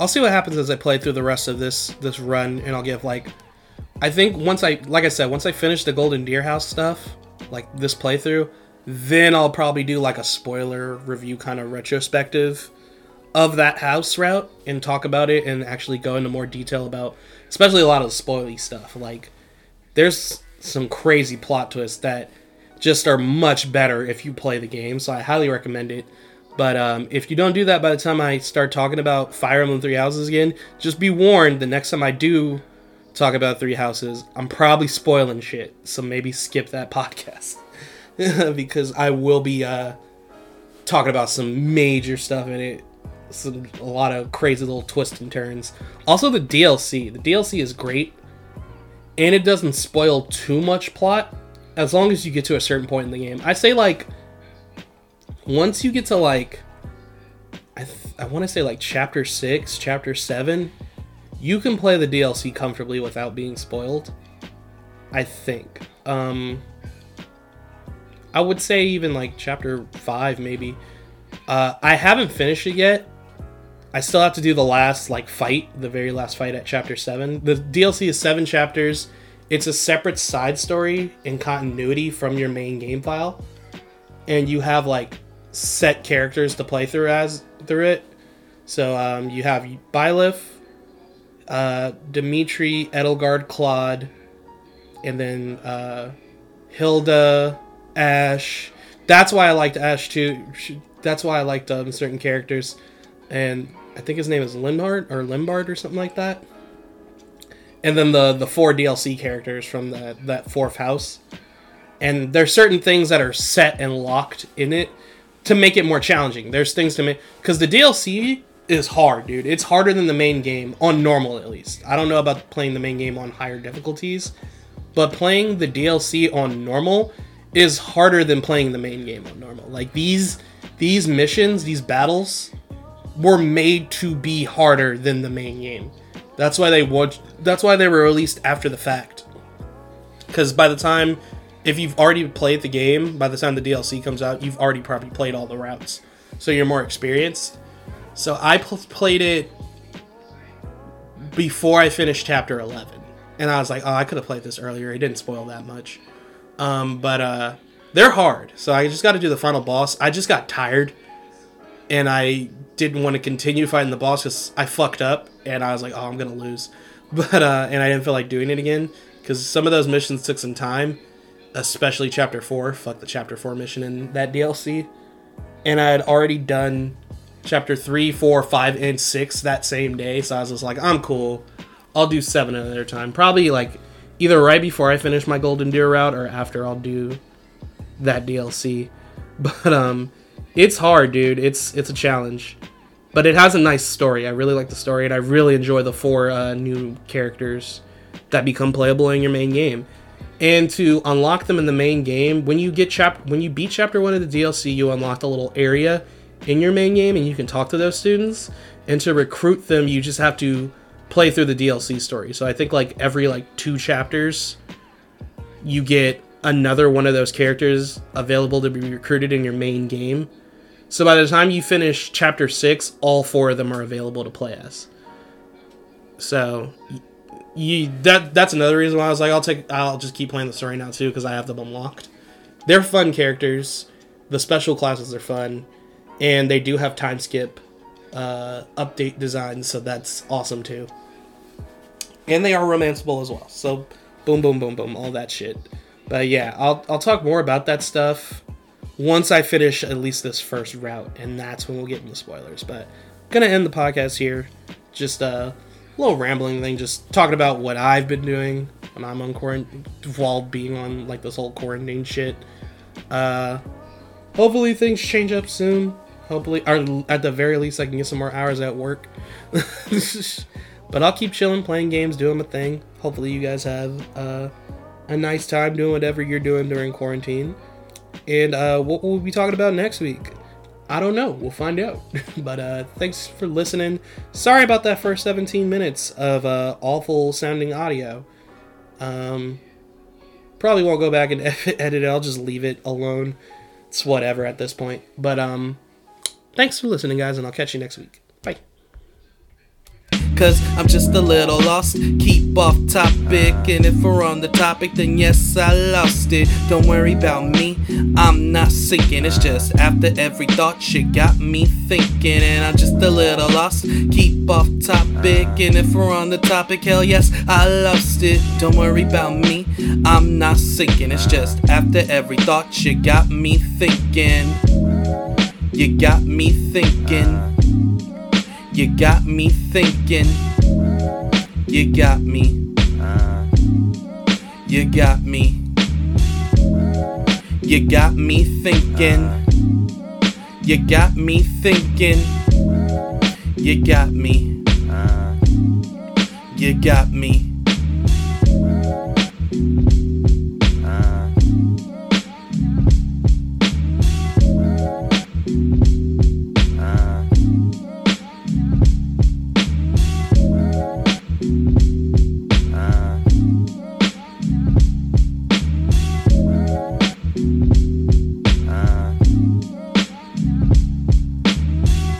I'll see what happens as I play through the rest of this this run, and I'll give like, I think once I like I said once I finish the Golden Deer House stuff, like this playthrough, then I'll probably do like a spoiler review kind of retrospective of that house route and talk about it and actually go into more detail about especially a lot of the spoily stuff. Like there's some crazy plot twists that just are much better if you play the game, so I highly recommend it. But um, if you don't do that by the time I start talking about Fire Emblem Three Houses again, just be warned the next time I do talk about Three Houses, I'm probably spoiling shit. So maybe skip that podcast. because I will be uh, talking about some major stuff in it. Some a lot of crazy little twists and turns. Also, the DLC. The DLC is great, and it doesn't spoil too much plot as long as you get to a certain point in the game. I say like once you get to like I th- I want to say like chapter six, chapter seven, you can play the DLC comfortably without being spoiled. I think. Um, I would say even like chapter five, maybe. Uh, I haven't finished it yet. I still have to do the last like fight, the very last fight at chapter seven. The DLC is seven chapters. It's a separate side story in continuity from your main game file, and you have like set characters to play through as through it. So um, you have Byleth, uh, Dimitri, Edelgard, Claude, and then uh, Hilda, Ash. That's why I liked Ash too. That's why I liked um, certain characters, and I think his name is Limhart or Limbard or something like that. And then the the four DLC characters from the, that fourth house, and there's certain things that are set and locked in it to make it more challenging. There's things to make because the DLC is hard, dude. It's harder than the main game on normal at least. I don't know about playing the main game on higher difficulties, but playing the DLC on normal is harder than playing the main game on normal. Like these these missions, these battles were made to be harder than the main game. That's why they want that's why they were released after the fact. Cuz by the time if you've already played the game, by the time the DLC comes out, you've already probably played all the routes. So you're more experienced. So I pl- played it before I finished chapter 11. And I was like, "Oh, I could have played this earlier. It didn't spoil that much." Um, but uh, they're hard, so I just got to do the final boss. I just got tired, and I didn't want to continue fighting the boss because I fucked up, and I was like, "Oh, I'm gonna lose," but uh, and I didn't feel like doing it again because some of those missions took some time, especially chapter four. Fuck the chapter four mission in that DLC, and I had already done chapter three, four, five, and six that same day, so I was just like, "I'm cool." I'll do seven another time. Probably like either right before I finish my Golden Deer route or after I'll do that DLC. But um it's hard, dude. It's it's a challenge. But it has a nice story. I really like the story and I really enjoy the four uh, new characters that become playable in your main game. And to unlock them in the main game, when you get chap when you beat chapter 1 of the DLC, you unlock a little area in your main game and you can talk to those students. And to recruit them, you just have to play through the DLC story. So I think like every like two chapters, you get another one of those characters available to be recruited in your main game. So by the time you finish chapter six, all four of them are available to play as. So you that that's another reason why I was like, I'll take I'll just keep playing the story now too because I have them unlocked. They're fun characters. The special classes are fun, and they do have time skip uh, update designs, so that's awesome too. And they are romanceable as well. So boom, boom, boom, boom, all that shit. But yeah, I'll I'll talk more about that stuff once I finish at least this first route, and that's when we'll get into spoilers. But I'm gonna end the podcast here. Just a little rambling thing, just talking about what I've been doing when I'm on quarantine, while being on like this whole quarantine shit. Uh, hopefully things change up soon. Hopefully, or at the very least, I can get some more hours at work. but I'll keep chilling, playing games, doing my thing. Hopefully, you guys have uh, a nice time doing whatever you're doing during quarantine. And uh, what we'll be talking about next week, I don't know. We'll find out. but uh, thanks for listening. Sorry about that first 17 minutes of uh, awful sounding audio. Um, probably won't go back and edit it. I'll just leave it alone. It's whatever at this point. But um, thanks for listening, guys, and I'll catch you next week. Cause I'm just a little lost. Keep off topic, and if we're on the topic, then yes, I lost it. Don't worry about me, I'm not sinking. It's just after every thought, shit got me thinking, and I'm just a little lost. Keep off topic, and if we're on the topic, hell yes, I lost it. Don't worry about me, I'm not sinking. It's just after every thought, shit got me thinking. You got me thinking. You got me thinking. You got me. You got me. You got me thinking. You got me thinking. You got me. You got me.